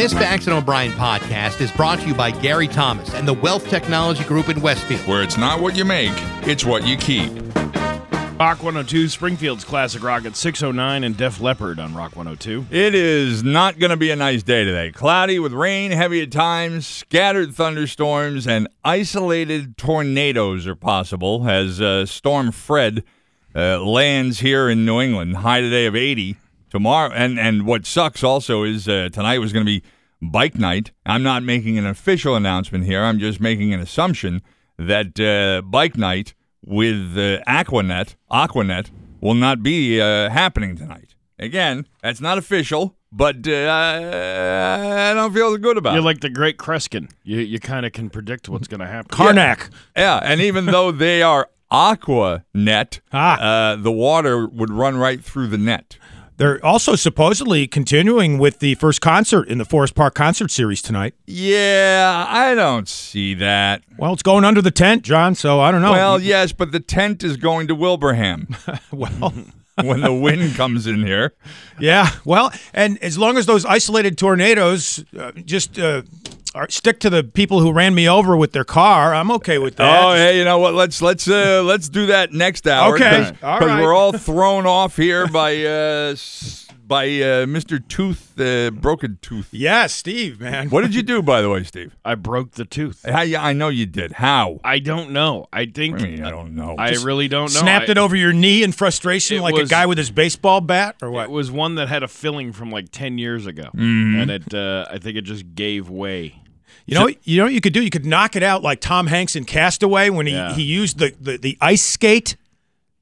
This Bax and O'Brien podcast is brought to you by Gary Thomas and the Wealth Technology Group in Westfield. Where it's not what you make, it's what you keep. Rock 102, Springfield's Classic Rock at 609 and Def Leppard on Rock 102. It is not going to be a nice day today. Cloudy with rain, heavy at times, scattered thunderstorms, and isolated tornadoes are possible as uh, Storm Fred uh, lands here in New England. High today of 80. Tomorrow, and, and what sucks also is uh, tonight was going to be bike night. I'm not making an official announcement here. I'm just making an assumption that uh, bike night with uh, Aquanet, Aquanet, will not be uh, happening tonight. Again, that's not official, but uh, I don't feel good about it. You're it. like the great Kreskin. You, you kind of can predict what's going to happen. Karnak. yeah, and even though they are Aquanet, Ah. uh, the water would run right through the net. They're also supposedly continuing with the first concert in the Forest Park concert series tonight. Yeah, I don't see that. Well, it's going under the tent, John, so I don't know. Well, yes, but the tent is going to Wilbraham well, when the wind comes in here. yeah. Well, and as long as those isolated tornadoes uh, just uh, are, stick to the people who ran me over with their car, I'm okay with that. Oh, hey, you know what? Let's let's uh, let's do that next hour. Okay, because right. we're all thrown off here by uh, by uh, Mr. Tooth, uh, Broken Tooth. Yeah, Steve, man. What did you do, by the way, Steve? I broke the tooth. How, yeah, I know you did. How? I don't know. I think. I mean, I don't know. I really don't know. Snapped I- it over your knee in frustration like was- a guy with his baseball bat, or what? It was one that had a filling from like 10 years ago. Mm-hmm. And it, uh, I think it just gave way. You know, you know what you could do? You could knock it out like Tom Hanks in Castaway when he, Yeah. he used the, the, the ice skate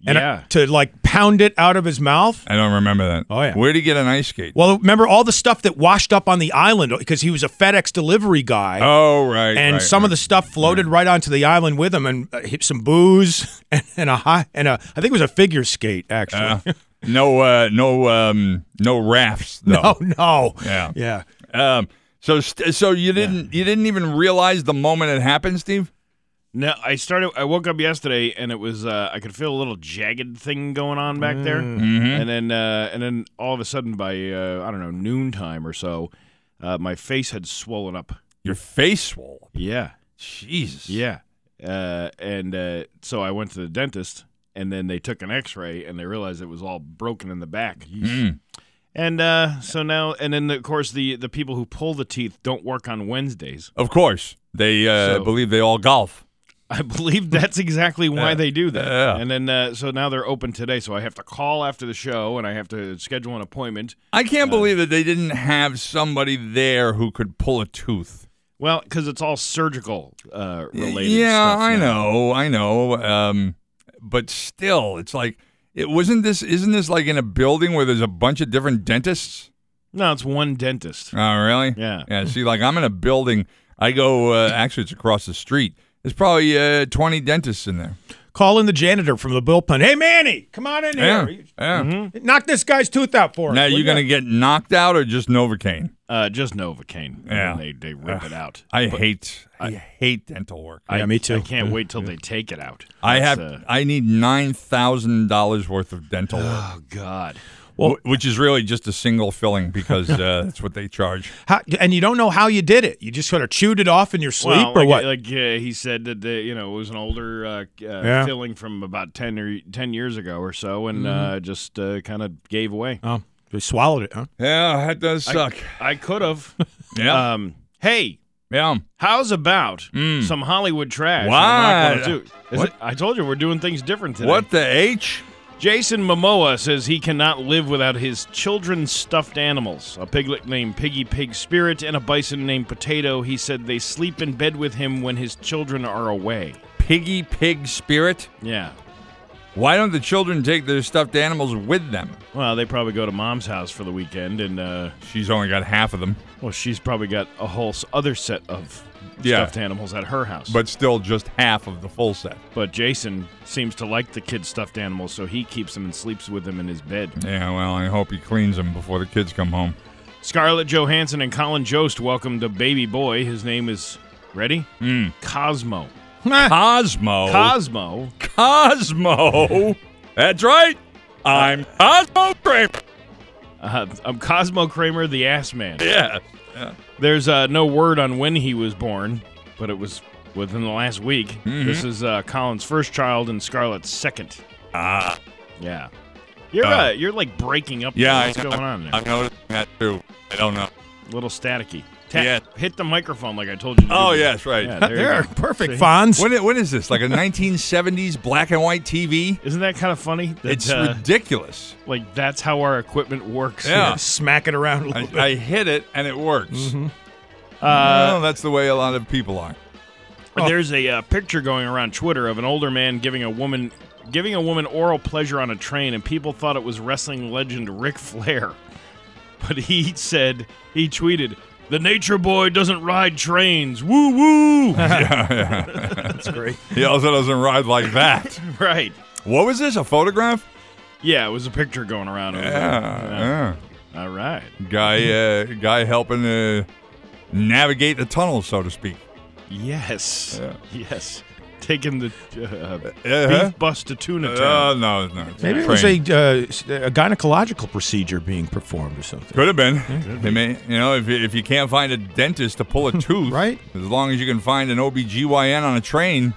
and yeah. to like pound it out of his mouth. I don't remember that. Oh, yeah. Where would he get an ice skate? Well, remember all the stuff that washed up on the island because he was a FedEx delivery guy. oh, right. and right, some of the stuff floated right onto the island with him, and uh, hit some booze and, and a high and a I think it was a figure skate actually. Uh, no, uh, no, um, no rafts though. oh no, Yeah. yeah. Um, so, so you didn't, you didn't even realize the moment it happened, Steve? No, I started. I woke up yesterday and it was. Uh, I could feel a little jagged thing going on back there, Mm-hmm. and then uh, and then all of a sudden by uh, I don't know noontime or so, uh, my face had swollen up. Your face swole. Yeah, Jesus. yeah, uh, and uh, so I went to the dentist, and then they took an X-ray and they realized it was all broken in the back. Mm. And uh, so now, and then of course the the people who pull the teeth don't work on Wednesdays. Of course, they uh, So- believe they all golf. I believe that's exactly why Yeah. they do that. Yeah. And then, uh, so now they're open today. So I have to call after the show and I have to schedule an appointment. I can't believe that they didn't have somebody there who could pull a tooth. Well, because it's all surgical uh, related. yeah, I now. know, I know. Um, but still, it's like it wasn't this. Isn't this like in a building where there's a bunch of different dentists? No, it's one dentist. Oh, really? Yeah. Yeah. See, like I'm in a building. I go. Uh, actually, it's across the street. There's probably uh, 20 dentists in there. Call in the janitor from the bullpen. Hey Manny, come on in Yeah. here. Yeah. Knock this guy's tooth out for us. Now you ya? gonna get knocked out or just Novocaine? Uh, just Novocaine. Yeah. then They, they rip it out. I hate. I, hate dental work. I, Yeah, me too. I can't wait till they take it out. I have. uh, I need nine thousand dollars worth of dental work, oh, God. Wh- which is really just a single filling because uh, that's what they charge. How, and you don't know how you did it. You just sort of chewed it off in your sleep, well, or like, what? Like uh, he said that the, you know it was an older uh, uh, Yeah. filling from about 10, or 10 years ago or so, and Mm-hmm. uh, just uh, kind of gave away. oh, they swallowed it, huh? Yeah, that does suck. I could have. yeah, um, hey, yeah. how's about some Hollywood trash? on What? Rock 102? Is it- I told you we're doing things different today. What the h? Jason Momoa says he cannot live without his children's stuffed animals. A piglet named Piggy Pig Spirit and a bison named Potato. He said they sleep in bed with him when his children are away. Piggy pig spirit. Yeah. Why don't the children take their stuffed animals with them? Well, they probably go to mom's house for the weekend, and uh, She's only got half of them, well, she's probably got a whole other set of Yeah. stuffed animals at her house. but still just half of the full set. but Jason seems to like the kid's stuffed animals, so he keeps them and sleeps with them in his bed. Yeah, well, I hope he cleans them before the kids come home. Scarlett Johansson and Colin Jost welcomed a baby boy. His name is ready Cosmo. Cosmo. Cosmo. Cosmo. That's right. I'm Cosmo Kramer. Uh, I'm Cosmo Kramer, the ass man. Yeah. There's uh, no word on when he was born, but it was within the last week. Mm-hmm. This is uh, Colin's first child and Scarlett's second. Ah. Yeah. You're Uh, uh, you're like breaking up. Yeah. What's I, going on there? I've noticed that too. I don't know. A little staticky. Ta- Yeah. Hit the microphone like I told you. To Oh do. yes, right. Yeah, there you They're go. perfect See? fonts. When, when is this? Like a 1970s black and white TV? Isn't that kind of funny? That, It's uh, ridiculous. like that's how our equipment works. Yeah. Smack it around a little I, bit. I hit it and it works. Uh, well, that's the way a lot of people are. There's a uh, picture going around Twitter of an older man giving a woman giving a woman oral pleasure on a train, and people thought it was wrestling legend Ric Flair. But he said he tweeted, "The Nature Boy doesn't ride trains. Woo woo!" That's great. He also doesn't ride like that. right? what was this? A photograph? Yeah, it was a picture going around. It was like, Yeah. yeah. All right. Guy, uh, guy helping uh, navigate the tunnel, so to speak. Yes. Yes. Taking the uh, Uh-huh. beef bus to tuna Uh, town. no, no. it's Maybe a it was a, uh, s- a gynecological procedure being performed or something. Could have been. They may, you know, if, you- if you can't find a dentist to pull a tooth, Right. As long as you can find an OBGYN on a train.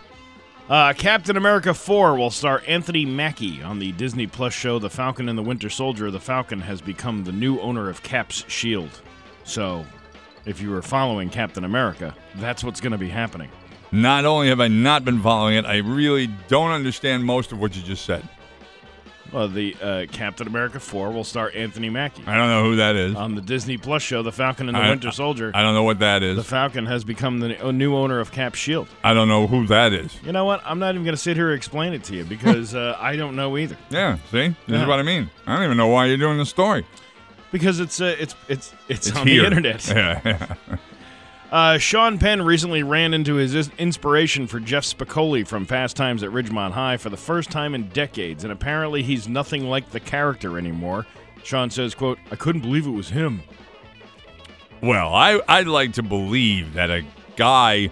Uh, Captain America 4 will star Anthony Mackie on the Disney Plus show The Falcon and the Winter Soldier. The Falcon has become the new owner of Cap's shield. So, if you were following Captain America, that's what's going to be happening. Not only have I not been following it, I really don't understand most of what you just said. Well, the uh, Captain America 4 will star Anthony Mackie I don't know who that is. on the Disney Plus show The Falcon and the I- Winter Soldier. I don't know what that is. the. Falcon has become the new owner of Cap shield. I don't know who that is. You know what? I'm not even going to sit here and explain it to you because uh, I don't know either. Yeah, see, this Yeah. is what I mean. I don't even know why you're doing the story. Because it's uh, it's it's it's, It's on here. the internet. Yeah, yeah. Uh, Sean Penn recently ran into his inspiration for Jeff Spicoli from Fast Times at Ridgemont High for the first time in decades, and apparently he's nothing like the character anymore. Sean says, "quote I couldn't believe it was him." Well, I I'd like to believe that a guy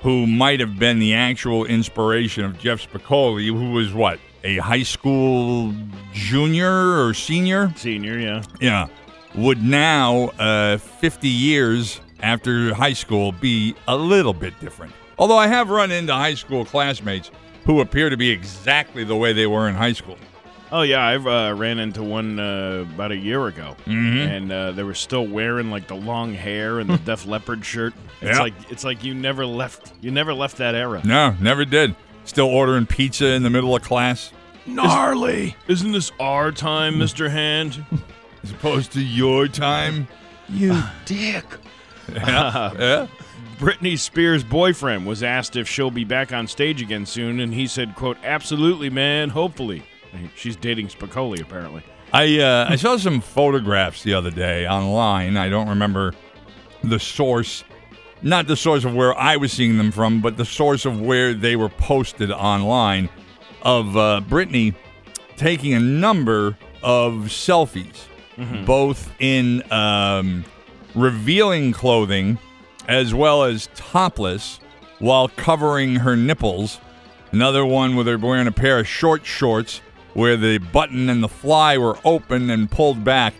who might have been the actual inspiration of Jeff Spicoli, who was what a high school junior or senior, Senior, yeah. yeah, would now, uh, 50 years after high school, be a little bit different. Although I have run into high school classmates who appear to be exactly the way they were in high school. Oh yeah, I uh, ran into one uh, about a year ago, Mm-hmm. and uh, they were still wearing like the long hair and the Def Leppard shirt. It's Yeah. like it's like you never left. You never left that era. No, never did. Still ordering pizza in the middle of class. Gnarly. Isn't this our time, Mister Hand? As opposed to your time. You dick. Yeah. yeah. Britney Spears' boyfriend was asked if she'll be back on stage again soon, and he said, "quote Absolutely, man. Hopefully." She's dating Spicoli, apparently. I uh, I saw some photographs the other day online. I don't remember the source, not the source of where I was seeing them from, but the source of where they were posted online of uh, Britney taking a number of selfies, both in um, revealing clothing as well as topless while covering her nipples. Another one where they're wearing a pair of short shorts where the button and the fly were open and pulled back.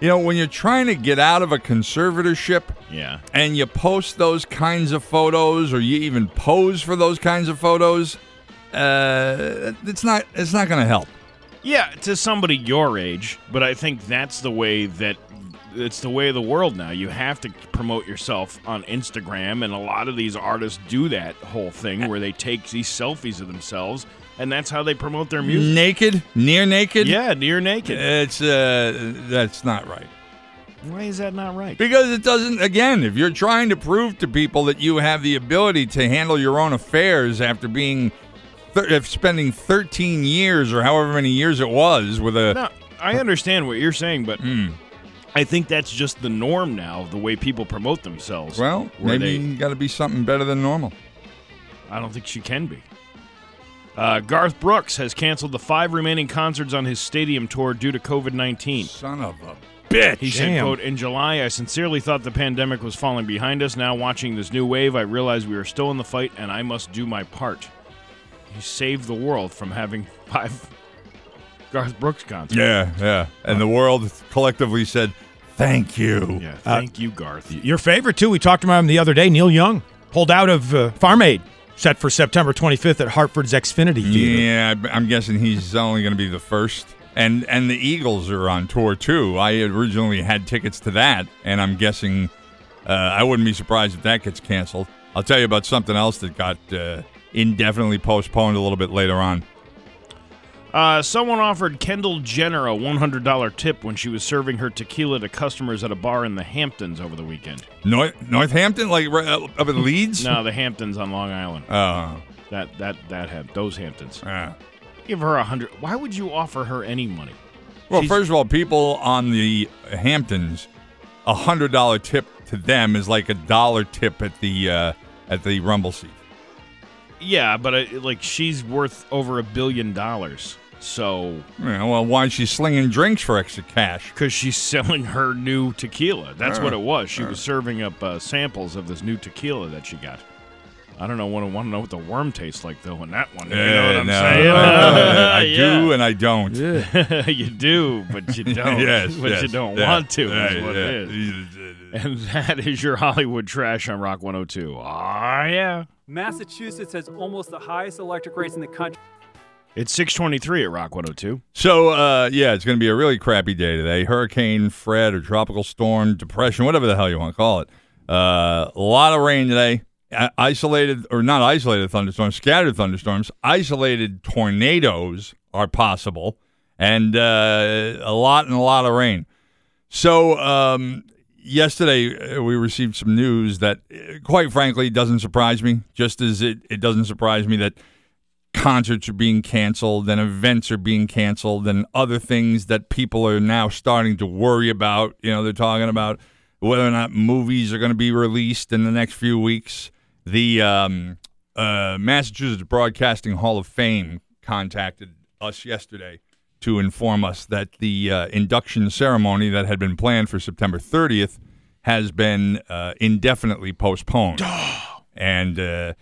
You know, when you're trying to get out of a conservatorship Yeah. and you post those kinds of photos or you even pose for those kinds of photos, uh, it's not it's not going to help. Yeah, to somebody your age, but I think that's the way that it's the way of the world now. You have to promote yourself on Instagram, and a lot of these artists do that whole thing where they take these selfies of themselves, and that's how they promote their music. Naked, near naked. Yeah, near naked. It's uh that's not right. Why is that not right? Because it doesn't again, if you're trying to prove to people that you have the ability to handle your own affairs after being if spending 13 years or however many years it was with a No, I understand what you're saying, but Hmm. I think that's just the norm now, the way people promote themselves. well, maybe they- you got to be something better than normal. I don't think she can be. Uh, Garth Brooks has canceled the five remaining concerts on his stadium tour due to COVID 19. Son of a bitch. He said, quote, In July, I sincerely thought the pandemic was falling behind us. Now, watching this new wave, I realize we are still in the fight and I must do my part. He saved the world from having five Garth Brooks concert. Yeah, yeah. And the world collectively said, "Thank you." Yeah, thank you, Garth. Your favorite too. We talked about him the other day. Neil Young pulled out of uh, Farm Aid, set for September 25th at Hartford's Xfinity Theater. Yeah, I- I'm guessing he's only going to be the first. And and the Eagles are on tour too. I originally had tickets to that, and I'm guessing uh, I wouldn't be surprised if that gets canceled. I'll tell you about something else that got uh, indefinitely postponed a little bit later on. Uh, someone offered Kendall Jenner a $100 tip when she was serving her tequila to customers at a bar in the Hamptons over the weekend. North Northampton, like right up at Leeds. No, the Hamptons on Long Island. Oh, That that that had those Hamptons. yeah. Give her a hundred. Why would you offer her any money? Well, She's- first of all, people on the Hamptons, a hundred dollar tip to them is like a dollar tip at the uh, at the Rumble seat. Yeah, but uh, like she's worth over a billion dollars. So Yeah, well, why is she slinging drinks for extra cash? because she's selling her new tequila. That's what Uh, it was. She was serving up uh, samples of this new tequila that she got. I don't know. Want to want to know what the worm tastes like though in that one. You know what I'm no. saying? I Yeah. do and I don't. you do, but you don't. yes, but yes, you don't yeah, want to. yeah, is what yeah. it is. And that is your Hollywood trash on Rock 102. Ah, yeah. Massachusetts has almost the highest electric rates in the country. It's 623 at Rock 102. So, uh, yeah, it's going to be a really crappy day today. Hurricane Fred or tropical storm, depression, whatever the hell you want to call it. Uh, a lot of rain today. Isolated or not isolated thunderstorms, scattered thunderstorms, isolated tornadoes are possible, and uh, a lot and a lot of rain. So, um, yesterday uh, we received some news that, uh, quite frankly, doesn't surprise me. Just as it, it doesn't surprise me that concerts are being canceled and events are being canceled and other things that people are now starting to worry about. You know, they're talking about whether or not movies are going to be released in the next few weeks. The um, uh, Massachusetts Broadcasting Hall of Fame contacted us yesterday to inform us that the uh, induction ceremony that had been planned for September 30th has been uh, indefinitely postponed. and uh,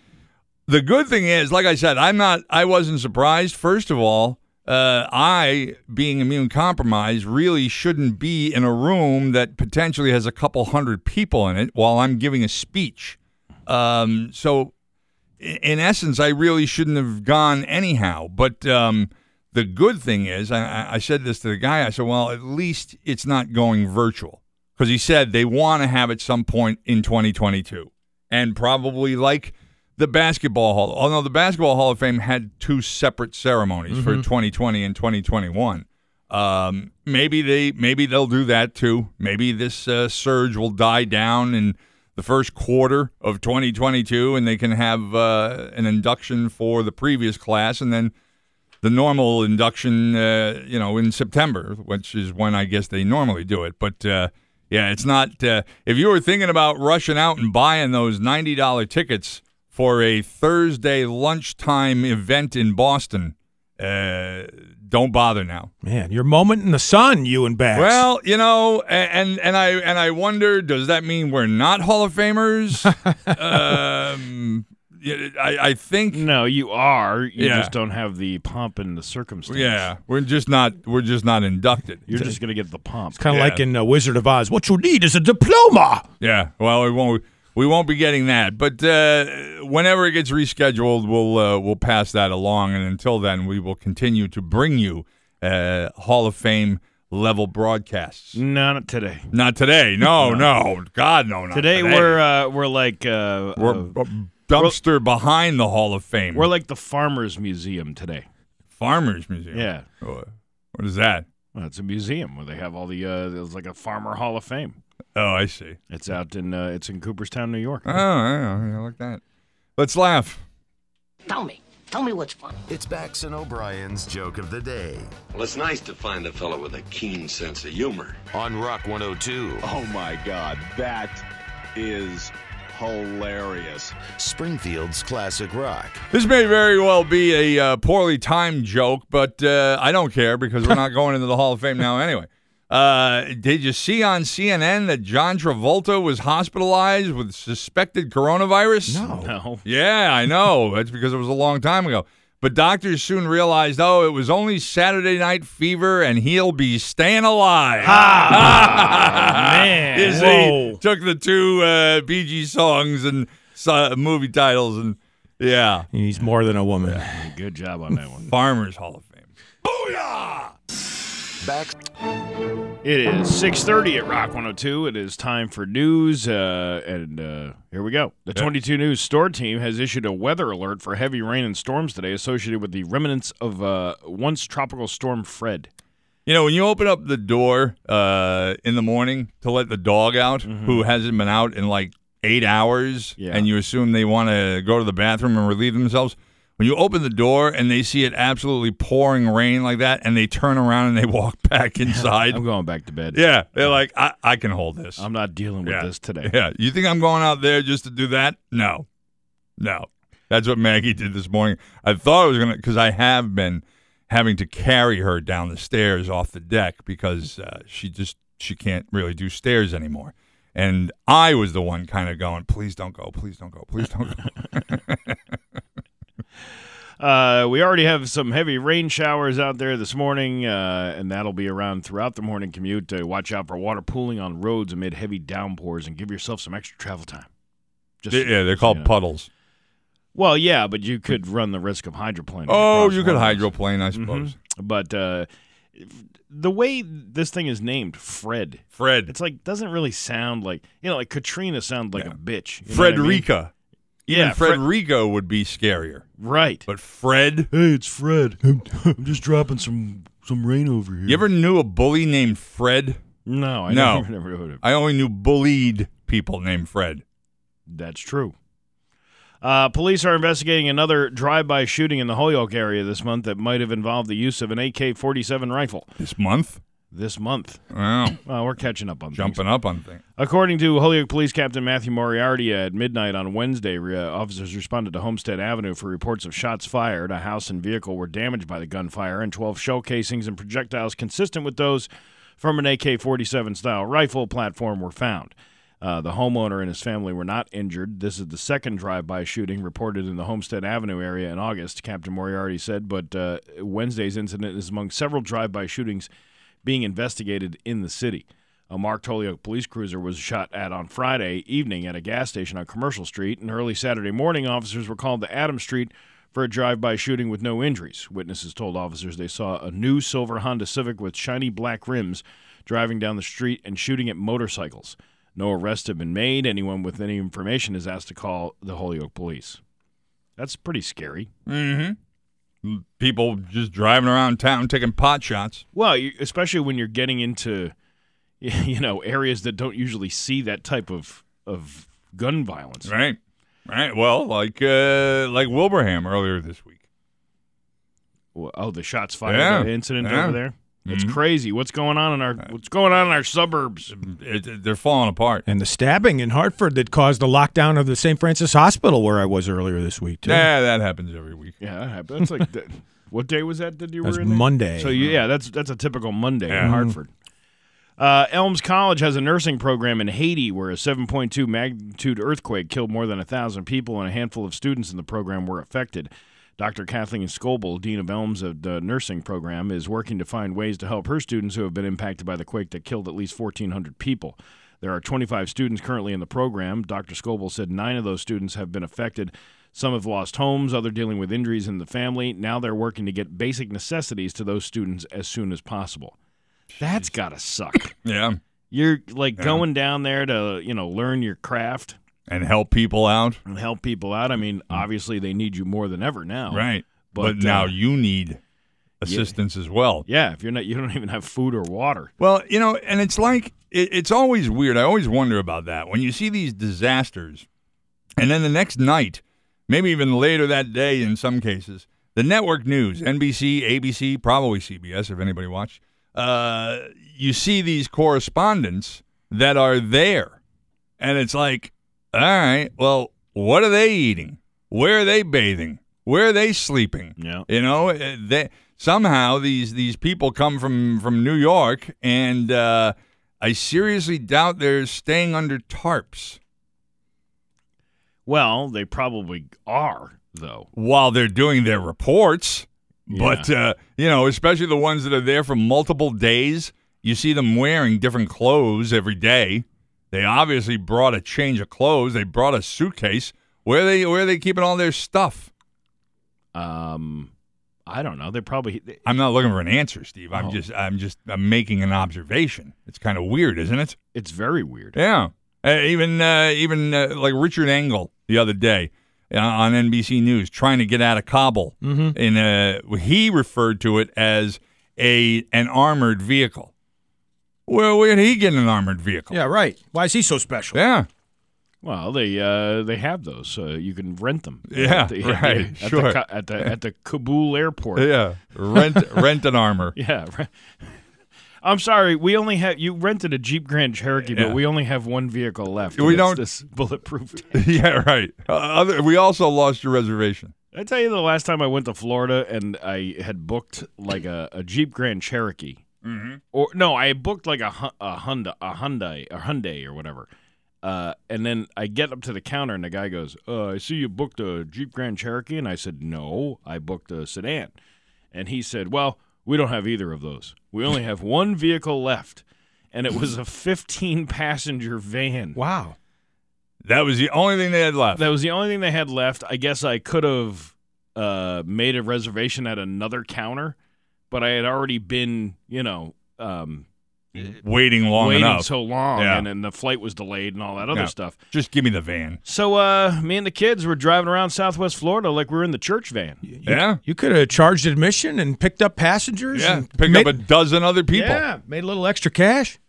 the good thing is, like I said, I'm not. I wasn't surprised. First of all, uh, I, being immune compromised, really shouldn't be in a room that potentially has a couple hundred people in it while I'm giving a speech. Um, so, in essence, I really shouldn't have gone anyhow. But um, the good thing is, I- I, said this to the guy. I said, "Well, at least it's not going virtual," because he said they want to have it some point in 2022, and probably like the basketball hall. Although the basketball Hall of Fame had two separate ceremonies for 2020 and 2021. Um, maybe they maybe they'll do that too. Maybe this uh, surge will die down in the first quarter of 2022, and they can have uh, an induction for the previous class, and then the normal induction, uh, you know, in September, which is when I guess they normally do it. But uh, yeah, it's not. Uh, if you were thinking about rushing out and buying those ninety dollar tickets for a Thursday lunchtime event in Boston, uh, don't bother now. Man, your moment in the sun, you and Bax. Well, you know, and and I and I wonder, does that mean we're not Hall of Famers? um, I, I think. No, you are. You Yeah. just don't have the pomp and the circumstance. Yeah, we're just not. We're just not inducted. You're just going to get the pomp. kind of yeah. like in uh, Wizard of Oz. What you need is a diploma. Yeah. Well, we won't. We won't be getting that, but uh, whenever it gets rescheduled, we'll uh, we'll pass that along, and until then, we will continue to bring you uh, Hall of Fame level broadcasts. Not today. Not today. No, no. God, no. Not Today, today, we're uh, we're like uh, we're uh, a dumpster behind the Hall of Fame. we're like the Farmers Museum today. Farmers Museum. Yeah, what is that? Well, it's a museum where they have all the. Uh, it's like a Farmer Hall of Fame. Oh, I see. It's out in uh, it's in Cooperstown, New York. Oh, yeah, yeah, like that. Let's laugh. Tell me. Tell me what's funny. It's Bax and O'Brien's joke of the day Well, it's nice to find a fellow with a keen sense of humor. on Rock 102. Oh my God, that is hilarious. Springfield's classic rock. This may very well be a uh, poorly timed joke, but uh, I don't care because we're not going into the Hall of Fame now anyway. Uh, did you see on CNN that John Travolta was hospitalized with suspected coronavirus? No. No, Yeah, I know. That's because it was a long time ago. But doctors soon realized, oh, it was only Saturday night fever, and he'll be staying alive. man. You see, Whoa. took the two uh, Bee Gees songs and uh, movie titles, and yeah, He's more than a woman. Good job on that one. Farmers Hall of Fame. Booyah! Back It is 6:30 at Rock 102. It is time for news, uh, and uh, here we go. The 22 News Storm Team has issued a weather alert for heavy rain and storms today, associated with the remnants of uh, once tropical storm Fred. You know, when you open up the door uh, in the morning to let the dog out, who hasn't been out in like eight hours, Yeah. and you assume they want to go to the bathroom and relieve themselves, when you open the door and they see it absolutely pouring rain like that, and they turn around and they walk back inside, I'm going back to bed. yeah, they're like, I, I can hold this. I'm not dealing with yeah. this today. Yeah, you think I'm going out there just to do that? No, no. That's what Maggie did this morning. I thought I was gonna because I have been having to carry her down the stairs off the deck because uh, she just she can't really do stairs anymore. And I was the one kind of going, please don't go, please don't go, please don't go. Uh, we already have some heavy rain showers out there this morning, uh, and that'll be around throughout the morning commute. Uh, watch out for water pooling on roads amid heavy downpours, and give yourself some extra travel time. Just yeah, they're called know. puddles. Well, yeah, but you could run the risk of hydroplaning. Oh, you could hydroplane, I suppose. But uh, the way this thing is named, Fred, Fred, it's like doesn't really sound like you know, like Katrina sounded like a bitch. you know what I mean? Frederica. Even Yeah, Fred- Frederico would be scarier, right? but Fred. hey, it's Fred. I'm, I'm just dropping some some rain over here. You ever knew a bully named Fred? No, I No. never, never heard of. I only knew bullied people named Fred. That's true. Uh, police are investigating another drive-by shooting in the Holyoke area this month that might have involved the use of an AK-47 rifle. This month? This month, Wow. well, we're catching up on things. Jumping up on things. According to Holyoke Police Captain Matthew Moriarty, at midnight on Wednesday, re- uh, officers responded to Homestead Avenue for reports of shots fired. A house and vehicle were damaged by the gunfire, and 12 shell casings and projectiles consistent with those from an AK 47 style rifle platform were found. Uh, the homeowner and his family were not injured. This is the second drive by shooting reported in the Homestead Avenue area in August, Captain Moriarty said, but uh, Wednesday's incident is among several drive by shootings being investigated in the city. A marked Holyoke police cruiser was shot at on Friday evening at a gas station on Commercial Street, and early Saturday morning, officers were called to Adams Street for a drive-by shooting with no injuries. Witnesses told officers they saw a new silver Honda Civic with shiny black rims driving down the street and shooting at motorcycles. No arrests have been made. Anyone with any information is asked to call the Holyoke police. That's pretty scary. Mm-hmm. People just driving around town taking pot shots. Well, you, especially when you're getting into, you know, areas that don't usually see that type of of gun violence. Right. Right. Well, like uh, like Wilbraham earlier this week. Well, Oh, the shots fired Yeah. incident Yeah. over there. It's Mhm. crazy. What's going on in our What's going on in our suburbs? It, it- they're falling apart. And the stabbing in Hartford that caused the lockdown of the St. Francis Hospital where I was earlier this week, too. Yeah, that happens every week. Yeah, that happens. That's like that, what day was that? That you That's were in there? Monday. So you- yeah, that's that's a typical Monday Yeah. in Hartford. Uh, Elms College has a nursing program in Haiti where a 7.2 magnitude earthquake killed more than a thousand people, and a handful of students in the program were affected. Dr. Kathleen Scoble, Dean of Elms of the nursing program, is working to find ways to help her students who have been impacted by the quake that killed at least 1,400 people. There are 25 students currently in the program. Dr. Scoble said nine of those students have been affected. Some have lost homes, other dealing with injuries in the family. Now they're working to get basic necessities to those students as soon as possible. That's gotta suck. Yeah. You're like going down there to, you know, learn your craft And help people out. and help people out. I mean, obviously they need you more than ever now. Right. But, But, now uh, you need assistance as well. Yeah, if you're not you don't even have food or water. Well, you know, and it's like it, it's always weird. I always wonder about that when you see these disasters, and then the next night, maybe even later that day, in some cases, the network news, NBC, ABC, probably CBS, if anybody watched, uh, you see these correspondents that are there, and it's like, all right, well, what are they eating? Where are they bathing? Where are they sleeping? Yeah. You know, uh, they somehow these these people come from from New York, and uh, I seriously doubt they're staying under tarps. Well, they probably are. though. while they're doing their reports. But uh, you know, especially the ones that are there for multiple days, you see them wearing different clothes every day. They obviously brought a change of clothes. They brought a suitcase. Where are they where are they keeping all their stuff? Um, I don't know. They're probably I'm not looking for an answer, Steve. I'm Oh. just I'm just I'm making an observation. It's kind of weird, isn't it? it's very weird. Yeah. Uh, even uh, even uh, like Richard Engel the other day uh, on NBC News trying to get out of Kabul. Mm-hmm. In uh, he referred to it as a an armored vehicle. Well, where did he get an armored vehicle? Yeah, right. Why is he so special? Yeah. Well, they uh, they have those. Uh, you can rent them. Yeah, At the- right, At sure. The, at the at the Kabul airport. Yeah. Rent rent an armor. Yeah. I'm sorry. We only have you rented a Jeep Grand Cherokee, Yeah. but we only have one vehicle left. We don't- this bulletproof. yeah, right. Uh, other, we also lost your reservation. I tell you, the last time I went to Florida and I had booked like a, a Jeep Grand Cherokee, mm-hmm. or no, I booked like a Hu- a Honda, a Hyundai, a Hyundai or whatever. Uh, and then I get up to the counter and the guy goes, uh, "I see you booked a Jeep Grand Cherokee," and I said, "No, I booked a sedan." And he said, "Well, we don't have either of those. We only have one vehicle left." And it was a 15 passenger van. Wow. That was the only thing they had left. That was the only thing they had left. I guess I could have uh, made a reservation at another counter, but I had already been, you know, um, Waiting long waiting enough. so long, Yeah. and then the flight was delayed and all that other Yeah. stuff. Just give me the van. So uh, me and the kids were driving around Southwest Florida like we were in the church van. yeah. You could have charged admission and picked up passengers. Yeah. and Pick made, up a dozen other people. Yeah, made a little extra cash.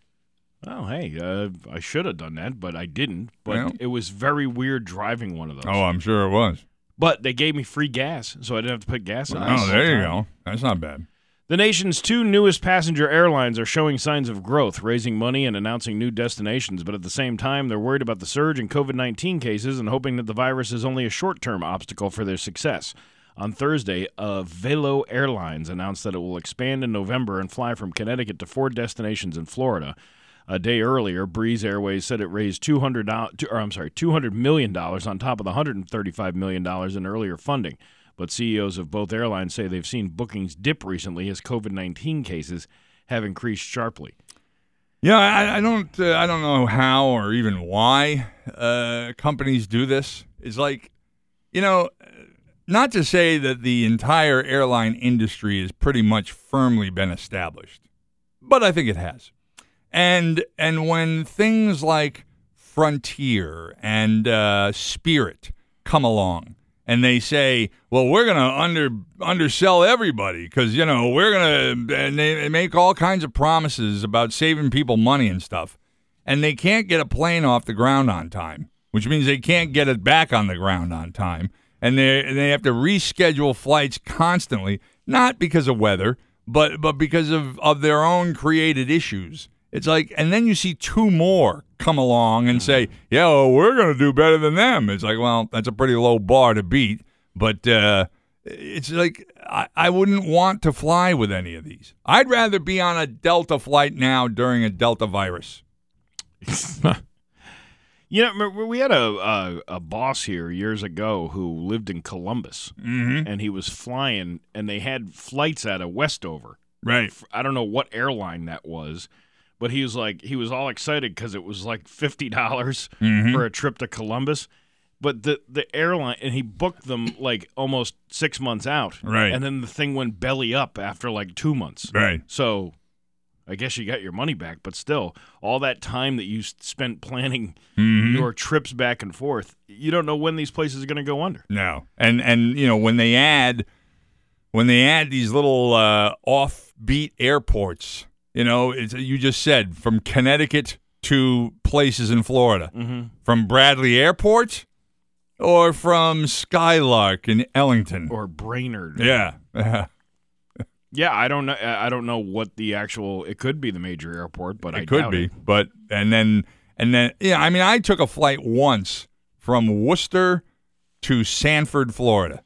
Oh, hey, uh, I should have done that, but I didn't. But Well. it was very weird driving one of those. Oh, I'm sure it was. But they gave me free gas, so I didn't have to put gas in. it Oh, there you time. go. That's not bad. The nation's two newest passenger airlines are showing signs of growth, raising money and announcing new destinations, but at the same time, they're worried about the surge in COVID 19 cases and hoping that the virus is only a short term obstacle for their success. On Thursday, uh, Velo Airlines announced that it will expand in November and fly from Connecticut to four destinations in Florida. A day earlier, Breeze Airways said it raised two hundred dollars, or I'm sorry, two hundred million dollars on top of the hundred and thirty-five million dollars in earlier funding. But CEOs of both airlines say they've seen bookings dip recently as COVID nineteen cases have increased sharply. Yeah, I, I don't, uh, I don't know how or even why uh, companies do this. It's like, you know, not to say that the entire airline industry has pretty much firmly been established, but I think it has. And and when things like Frontier and uh, Spirit come along, and they say, "Well, we're going to under undersell everybody because you know we're going to," and they, make all kinds of promises about saving people money and stuff, and they can't get a plane off the ground on time, which means they can't get it back on the ground on time, and they and they have to reschedule flights constantly, not because of weather, but but because of of their own created issues. It's like, and then you see two more come along and say, "Yeah, well, we're going to do better than them." It's like, well, that's a pretty low bar to beat, but uh, it's like I, I wouldn't want to fly with any of these. I'd rather be on a Delta flight now during a Delta virus. You know, we had a, a a boss here years ago who lived in Columbus, Mm-hmm. and he was flying, and they had flights out of Westover. Right. I don't know what airline that was, but he was like he was all excited because it was like fifty dollars Mm-hmm. for a trip to Columbus. But the the airline and he booked them like almost six months out, Right. And then the thing went belly up after like two months, Right. So I guess you got your money back, but still, all that time that you spent planning Mm-hmm. your trips back and forth, you don't know when these places are going to go under. No, and and you know when they add when they add these little uh, offbeat airports, you know, it's, you just said from Connecticut to places in Florida, Mm-hmm. from Bradley Airport or from Skylark in Ellington. Or Brainard, yeah, yeah. I don't know. I I don't know what the actual. It could be the major airport, but I it could doubt be, it. but and then and then yeah, I mean, I took a flight once from Worcester to Sanford, Florida,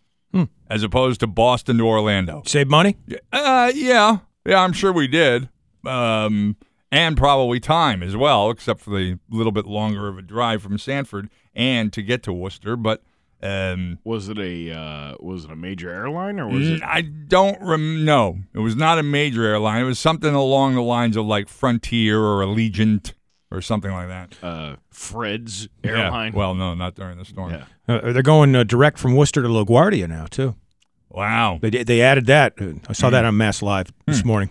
as opposed to Boston to Orlando. Save money? Uh, yeah, yeah, I'm sure we did, um, and probably time as well, except for the little bit longer of a drive from Sanford and to get to Worcester. But Um, Was it a uh, was it a major airline or was it? I don't rem- no. It was not a major airline. It was something along the lines of like Frontier or Allegiant or something like that. uh, Fred's Yeah. airline. Well, no, not during the storm. Yeah. Uh, they're going uh, direct from Worcester to LaGuardia now too. Wow. They they added that. Uh, I saw that on Mass Live this morning.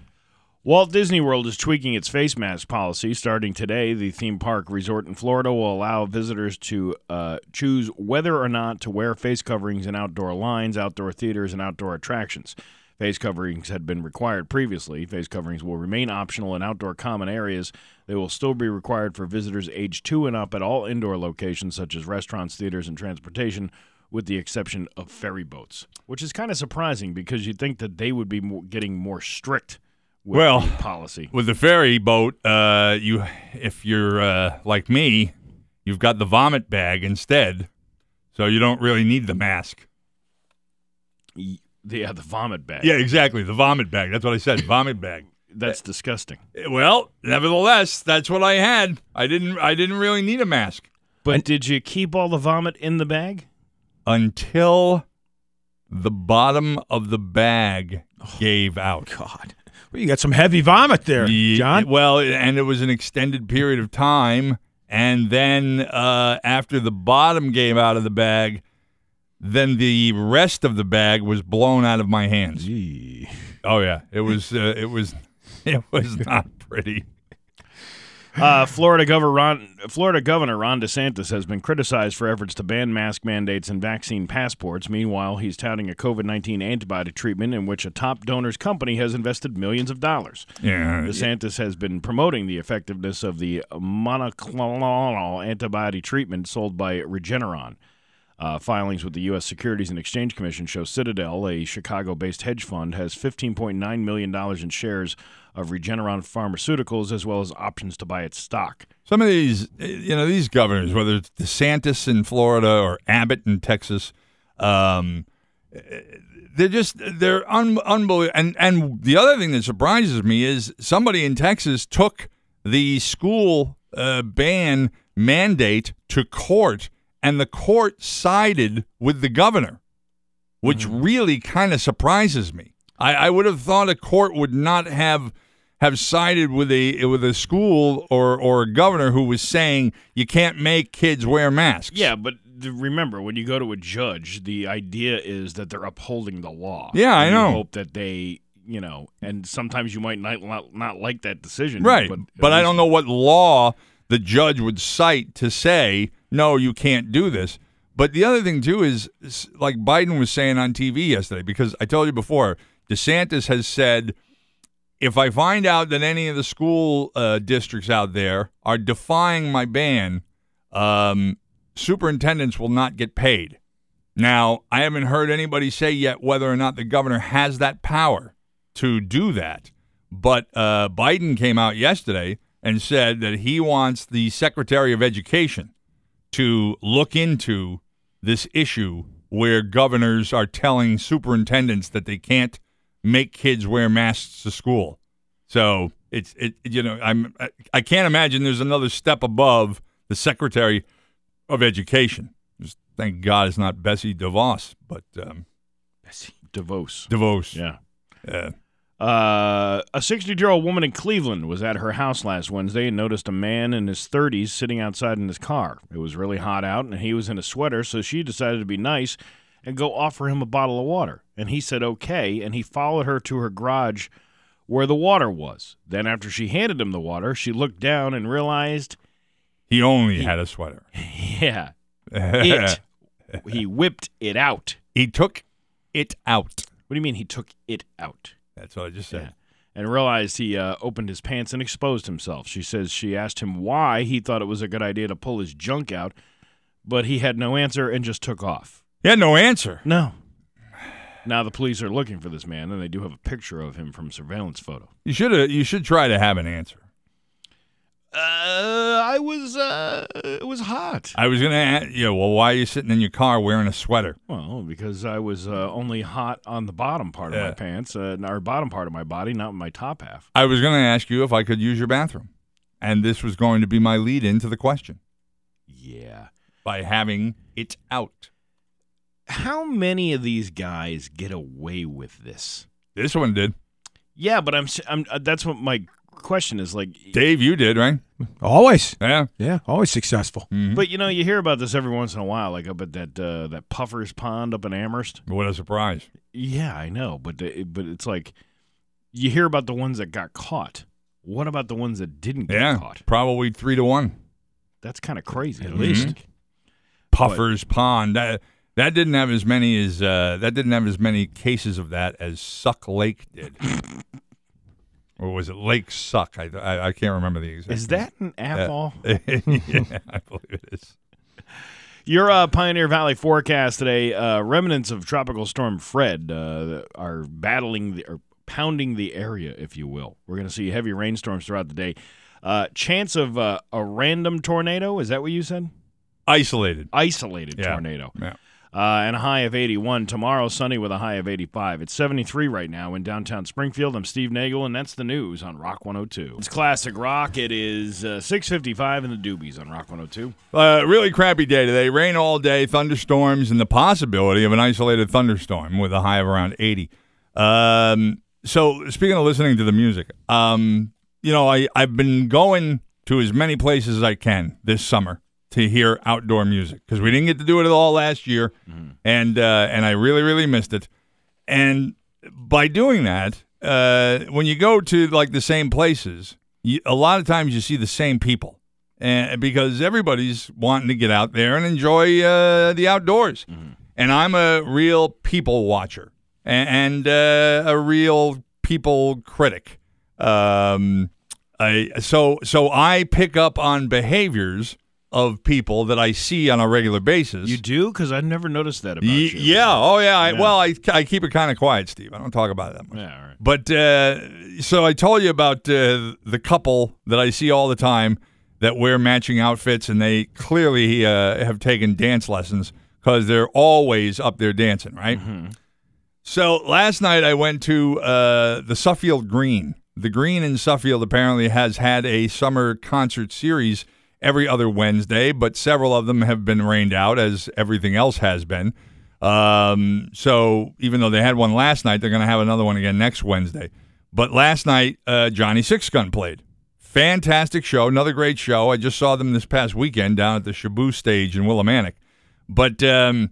Walt Disney World is tweaking its face mask policy. Starting today, the theme park resort in Florida will allow visitors to uh, choose whether or not to wear face coverings in outdoor lines, outdoor theaters, and outdoor attractions. Face coverings had been required previously. Face coverings will remain optional in outdoor common areas. They will still be required for visitors age two and up at all indoor locations such as restaurants, theaters, and transportation, with the exception of ferry boats, which is kind of surprising because you'd think that they would be getting more strict Well, policy. With the ferry boat, uh, you if you're uh, like me, you've got the vomit bag instead, so you don't really need the mask. Yeah, the vomit bag. Yeah, exactly. The vomit bag. That's what I said. Vomit bag. That's disgusting. Well, nevertheless, that's what I had. I didn't. I didn't really need a mask But did you keep all the vomit in the bag? until the bottom of the bag gave out. God, well, you got some heavy vomit there, Ye- John. Well, and it was an extended period of time. And then uh, after the bottom gave out of the bag, then the rest of the bag was blown out of my hands. Gee. Oh yeah, it was. Uh, it was. It was not pretty. Uh, Florida Governor Ron, Florida Governor Ron DeSantis has been criticized for efforts to ban mask mandates and vaccine passports. Meanwhile, he's touting a COVID nineteen antibody treatment in which a top donor's company has invested millions of dollars. Yeah. DeSantis has been promoting the effectiveness of the monoclonal antibody treatment sold by Regeneron. Uh, filings with the U.S. Securities and Exchange Commission show Citadel, a Chicago based hedge fund, has $15.9 million in shares of Regeneron Pharmaceuticals as well as options to buy its stock. Some of these, you know, these governors, whether it's DeSantis in Florida or Abbott in Texas, um, they're just they're un- unbelievable. And and the other thing that surprises me is somebody in Texas took the school uh, ban mandate to court, and the court sided with the governor, which mm-hmm. really kind of surprises me. I, I would have thought a court would not have have sided with a with a school or or a governor who was saying you can't make kids wear masks. Yeah, but remember, when you go to a judge, the idea is that they're upholding the law. Yeah, I know. hope that they, you know, and sometimes you might not not, not like that decision. Right. But, But, I don't know what law the judge would cite to say, no, you can't do this. But the other thing, too, is like Biden was saying on TV yesterday, because I told you before, DeSantis has said, if I find out that any of the school uh, districts out there are defying my ban, um, superintendents will not get paid. Now, I haven't heard anybody say yet whether or not the governor has that power to do that. But uh, Biden came out yesterday and said that he wants the Secretary of Education to look into this issue where governors are telling superintendents that they can't make kids wear masks to school. So it's it you know I'm I- can't imagine there's another step above the Secretary of Education. Just thank God it's not Bessie DeVos, but um, Bessie DeVos. DeVos. Yeah. Uh, Uh, a 60 year old woman in Cleveland was at her house last Wednesday and noticed a man in his 30s sitting outside in his car. It was really hot out and he was in a sweater, so she decided to be nice and go offer him a bottle of water. And he said okay, and he followed her to her garage where the water was. Then, after she handed him the water, she looked down and realized, he only had a sweater. yeah, it. he whipped it out. He took it out. What do you mean he took it out? That's what I just said. and realized he uh, opened his pants and exposed himself. She says she asked him why he thought it was a good idea to pull his junk out, but he had no answer and just took off. He had no answer. No. Now the police are looking for this man, and they do have a picture of him from surveillance photo. You should have. You should try to have an answer. Uh, I was, uh, it was hot. I was gonna ask you. Well, why are you sitting in your car wearing a sweater? Well, because I was uh, only hot on the bottom part of Yeah. my pants, uh, or bottom part of my body, not my top half. I was gonna ask you if I could use your bathroom, and this was going to be my lead into the question Yeah. by having it out. how many of these guys get away with this? This one did. Yeah, but I'm, s- I'm uh, that's what my question is like. Dave, you did, right? Always. Yeah. Yeah, always successful. But you know, you hear about this every once in a while, like up at that uh, that Puffers Pond up in Amherst. What a surprise. Yeah, I know, but but it's like you hear about the ones that got caught. What about the ones that didn't get Yeah. caught? Probably three to one. That's kind of crazy. At I least. think. Puffers Pond. That that didn't have as many as uh, that didn't have as many cases of that as Suck Lake did. or was it Lake Suck? I I, I can't remember the exact. Is that an AFOL? yeah, I believe it is. Your uh, Pioneer Valley forecast today: uh, remnants of Tropical Storm Fred uh, are battling the, or pounding the area, if you will. We're going to see heavy rainstorms throughout the day. Uh, chance of uh, a random tornado. Is that what you said? Isolated. Isolated Yeah. tornado. Yeah. Uh, and a high of 81. Tomorrow, sunny with a high of 85. It's 73 right now in downtown Springfield. I'm Steve Nagel, and that's the news on Rock 102. It's classic rock. It is uh, 6:55 in the Doobies on Rock 102. Uh, really crappy day today. Rain all day, thunderstorms, and the possibility of an isolated thunderstorm with a high of around 80. Um, so, speaking of listening to the music, um, you know, I, I've been going to as many places as I can this summer to hear outdoor music because we didn't get to do it at all last year, and uh, and I really really missed it. And by doing that, uh, when you go to like the same places, you, a lot of times you see the same people, and because everybody's wanting to get out there and enjoy uh, the outdoors. And I'm a real people watcher and, and uh, a real people critic. Um, I so so I pick up on behaviors of people that I see on a regular basis. You do? Because I never noticed that about Ye- you. yeah. Oh, yeah. I, Yeah. well, I, I keep it kind of quiet, Steve. I don't talk about it that much. Yeah, all right. But uh, so I told you about uh, the couple that I see all the time that wear matching outfits, and they clearly uh, have taken dance lessons because they're always up there dancing, right? So last night I went to uh, the Suffield Green. The Green in Suffield apparently has had a summer concert series every other Wednesday, but several of them have been rained out, as everything else has been. Um, so even though they had one last night, they're going to have another one again next Wednesday. But last night, uh, Johnny Gun played. Fantastic show, another great show. I just saw them this past weekend down at the Shaboo stage in Willimantic. But um,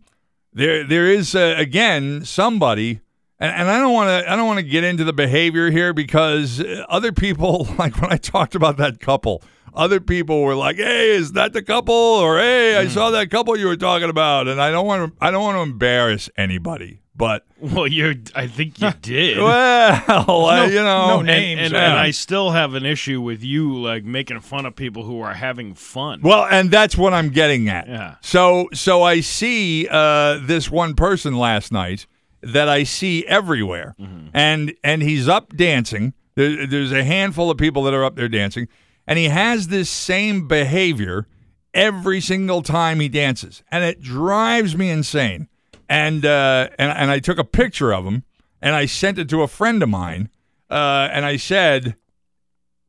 there, there is uh, again somebody, and, and I don't want to, I don't want to get into the behavior here because uh, other people, like when I talked about that couple, other people were like, "Hey, is that the couple?" or "Hey, I saw that couple you were talking about," and I don't want to, I don't want to embarrass anybody, but Well, you're. I think you did. well, uh, you know, no names. and, yeah. and I still have an issue with you like making fun of people who are having fun. Well, and that's what I'm getting at. Yeah. So, so I see uh, this one person last night that I see everywhere, and and he's up dancing. There, there's a handful of people that are up there dancing, and he has this same behavior every single time he dances, and it drives me insane. And uh, and and I took a picture of him, and I sent it to a friend of mine, uh, and I said,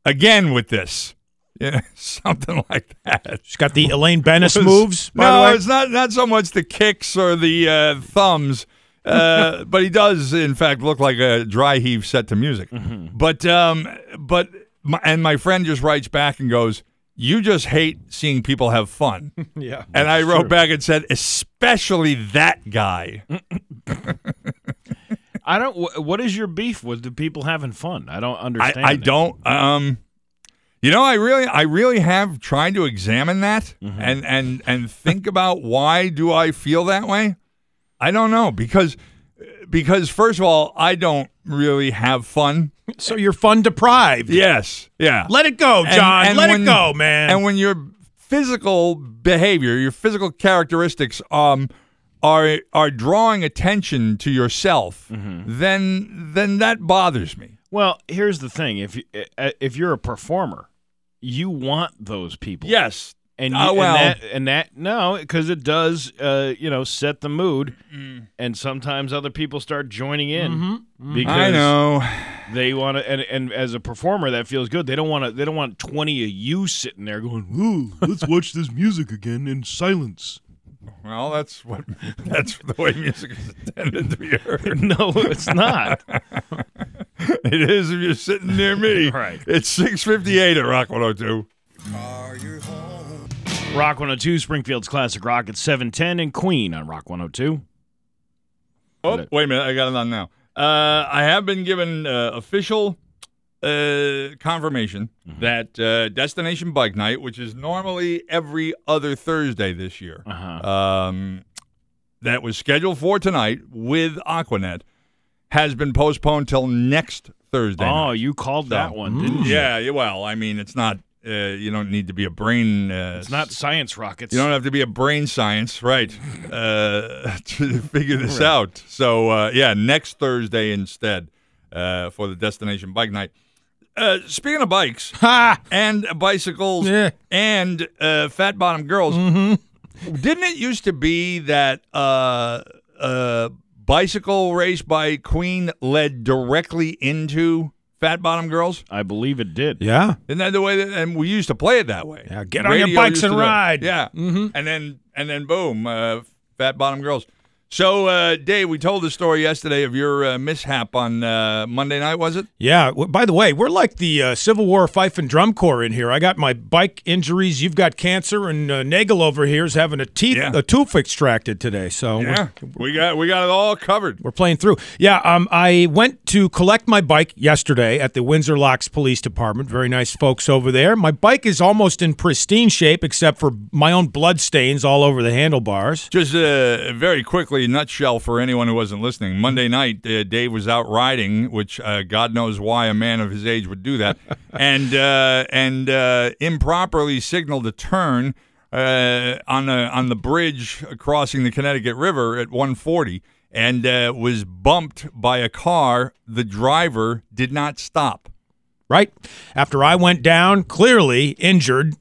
again with this. Yeah, something like that. She's got the Elaine Benes Was- moves. By no, the way. it's not not so much the kicks or the uh, thumbs, uh, but he does in fact look like a dry heave set to music. But um, but my, and my friend just writes back and goes, "You just hate seeing people have fun." yeah. and I wrote back and said, "Especially that guy." I don't. What is your beef with the people having fun? I don't understand. I it. don't. Um, you know, I really, I really have tried to examine that Mm-hmm. and and and think about why do I feel that way. I don't know because because first of all, I don't really have fun. So you're fun deprived. Yes, yeah. Let it go, John. and Let when- it go, man. And when your physical behavior, your physical characteristics, um, are are drawing attention to yourself, Mm-hmm. then then that bothers me. Well, here's the thing: if you, uh, if you're a performer, you want those people. Yes, and you, Uh, well- and that, and that no, because it does, uh, you know, set the mood, and sometimes other people start joining in because I know. they want to. And, and as a performer, that feels good. They don't want to. They don't want twenty of you sitting there going, "Ooh, let's watch this music again in silence." Well, that's what that's the way music is intended to be heard. No, it's not. It is if you're sitting near me. Right. It's 658 at Rock 102. Rock 102, Springfield's Classic Rock at 710, and Queen on Rock 102. Oh, wait a minute. I got it on now. Uh, I have been given uh, official uh, confirmation Mm-hmm. that uh, Destination Bike Night, which is normally every other Thursday this year, Uh-huh. um, that was scheduled for tonight with Aquanet, has been postponed till next Thursday. Oh, night. you called that one, didn't you? Yeah, well, I mean, it's not. Uh, you don't need to be a brain. Uh, It's not science rockets. You don't have to be a brain science, right, uh, to figure this out. So, uh, yeah, next Thursday instead uh, for the Destination Bike Night. Uh, speaking of bikes Ha! and bicycles Yeah. and uh, fat bottom girls, didn't it used to be that uh, uh, bicycle race by Queen led directly into fat bottom girls? I believe it did. Yeah. Isn't that the way that? And we used to play it that way. Yeah, get on your bikes and to do it. ride. Yeah, mm-hmm. and then and then boom, uh, fat bottom girls. So, uh, Dave, we told the story yesterday of your uh, mishap on uh, Monday night. Was it? Yeah. By the way, we're like the uh, Civil War fife and drum corps in here. I got my bike injuries. You've got cancer, and uh, Nagel over here is having a teeth Yeah. a tooth extracted today. So Yeah, we got we got it all covered. We're playing through. Yeah, um, I went to collect my bike yesterday at the Windsor Locks Police Department. Very nice folks over there. My bike is almost in pristine shape, except for my own blood stains all over the handlebars. Just uh, very quickly, nutshell for anyone who wasn't listening. Monday night, uh, Dave was out riding, which uh, God knows why a man of his age would do that, and uh, and uh, improperly signaled a turn uh, on the on the bridge crossing the Connecticut River at 140, and uh, was bumped by a car. The driver did not stop. Right after I went down, clearly injured.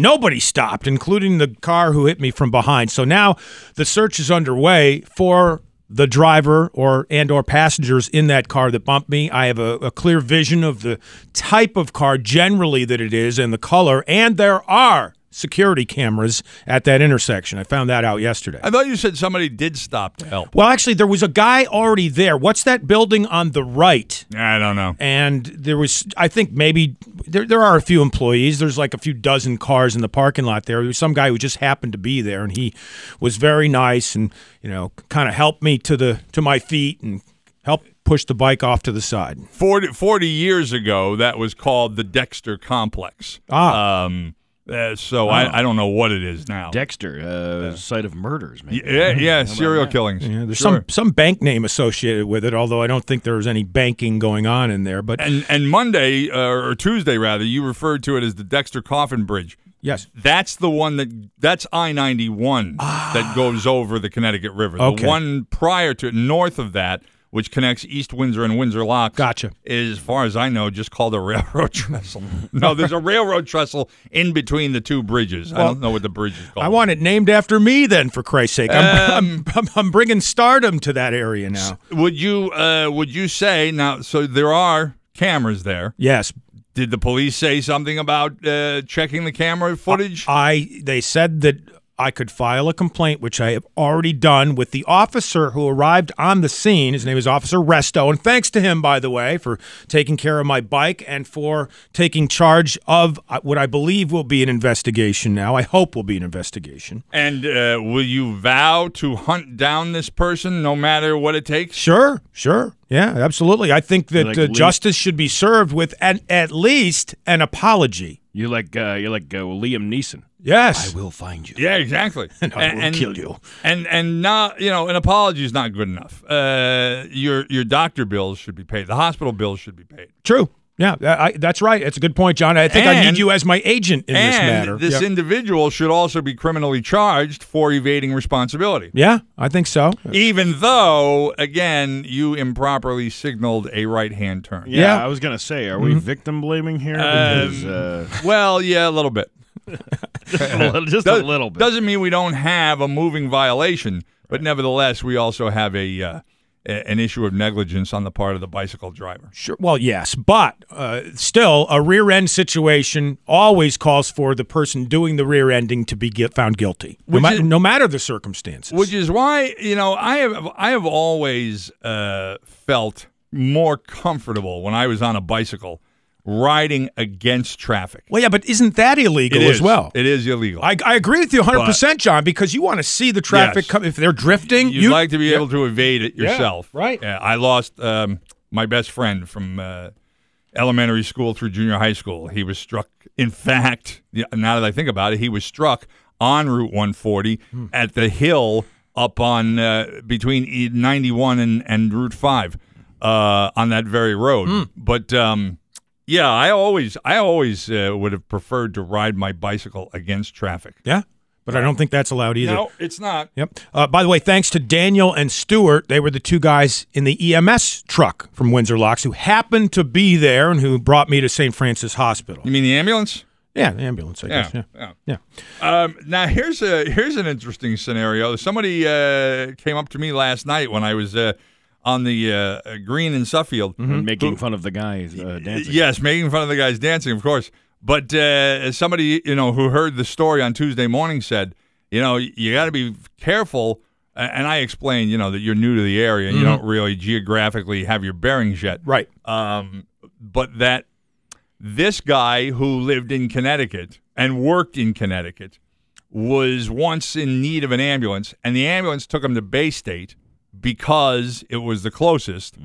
Nobody stopped, including the car who hit me from behind. So now the search is underway for the driver or and or passengers in that car that bumped me. I have a, a clear vision of the type of car generally that it is and the color, and there are security cameras at that intersection. I found that out yesterday. I thought you said somebody did stop to help. Well, actually, there was a guy already there. What's that building on the right? I don't know. and there was i think maybe there, there are a few employees there's like a few dozen cars in the parking lot there there was some guy who just happened to be there and he was very nice and you know kind of helped me to the to my feet and helped push the bike off to the side 40, 40 years ago, that was called the Dexter Complex. Ah. Um, uh, so I, I don't know what it is now. Dexter, uh, site of murders, maybe. yeah, yeah, serial killings. yeah, there's Sure. some some bank name associated with it although i don't think there was any banking going on in there but And and Monday uh, or Tuesday rather, you referred to it as the Dexter Coffin Bridge. yes That's the one that that's I ninety one that goes over the Connecticut River. Okay. The one prior to it, north of that, which connects East Windsor and Windsor Locks. Gotcha. Is as far as I know, just called a railroad trestle. no, there's a railroad trestle in between the two bridges. I don't know what the bridge is called. I want it named after me, then, for Christ's sake. I'm, I'm, I'm, I'm bringing stardom to that area now. Would you uh, would you say now? So there are cameras there. Yes, Did the police say something about uh, checking the camera footage? I they said that I could file a complaint, which I have already done with the officer who arrived on the scene. His name is Officer Resto, and thanks to him, by the way, for taking care of my bike and for taking charge of uh, what I believe will be an investigation. Now, I hope will be an investigation. and uh, will you vow to hunt down this person no matter what it takes? Sure, sure, yeah, absolutely. I think that Like uh, justice should be served with an, at least an apology. You're like uh, you're like uh, Liam Neeson. Yes, I will find you. Yeah, exactly. and I will kill you. And and not you know an apology is not good enough. Uh, your your doctor bills should be paid. The hospital bills should be paid. true. Yeah, I, that's right. It's a good point, John. I think I need you as my agent in this matter. this Yep. individual should also be criminally charged for evading responsibility. Yeah, I think so. Even though, again, you improperly signaled a right hand turn. Yeah, Yeah. I was gonna say, are we victim blaming here? Um, Because, uh, Well, yeah, a little bit. just a little- just a Does- little bit. Doesn't mean we don't have a moving violation, but nevertheless, we also have a uh, a- an issue of negligence on the part of the bicycle driver. Sure. Well, yes, but uh, still, a rear end situation always calls for the person doing the rear ending to be get, found guilty, no, ma- is- no matter the circumstances. Which is why you know I have I have always uh, felt more comfortable when I was on a bicycle riding against traffic. well, yeah, but isn't that illegal as well? It is illegal. I, I agree with you 100%, John, because you want to see the traffic Yes. come. If they're drifting, You'd you like to be able to evade it Yeah, yourself. right. Yeah, I lost um, my best friend from uh, elementary school through junior high school. He was struck. In fact, now that I think about it, he was struck on Route 140 Hmm. at the hill up on uh, between E- 91 and, and Route 5 uh, on that very road. Hmm. But um, yeah, I always I always uh, would have preferred to ride my bicycle against traffic. Yeah, but I don't think that's allowed either. No, it's not. Yep. Uh, by the way, thanks to Daniel and Stuart, they were the two guys in the EMS truck from Windsor Locks who happened to be there and who brought me to St. Francis Hospital. You mean the ambulance? Yeah, the ambulance, I Yeah, guess. Yeah. yeah. Yeah. Um, now here's a here's an interesting scenario. Somebody uh, came up to me last night when I was uh, on the uh, green in Suffield, Making fun of the guys uh, dancing. Yes, making fun of the guys dancing, of course. But uh, somebody you know who heard the story on Tuesday morning said, you know, you got to be careful. And I explained, you know, that you're new to the area and you don't really geographically have your bearings yet. Right. Um, but that this guy who lived in Connecticut and worked in Connecticut was once in need of an ambulance, and the ambulance took him to Baystate because it was the closest,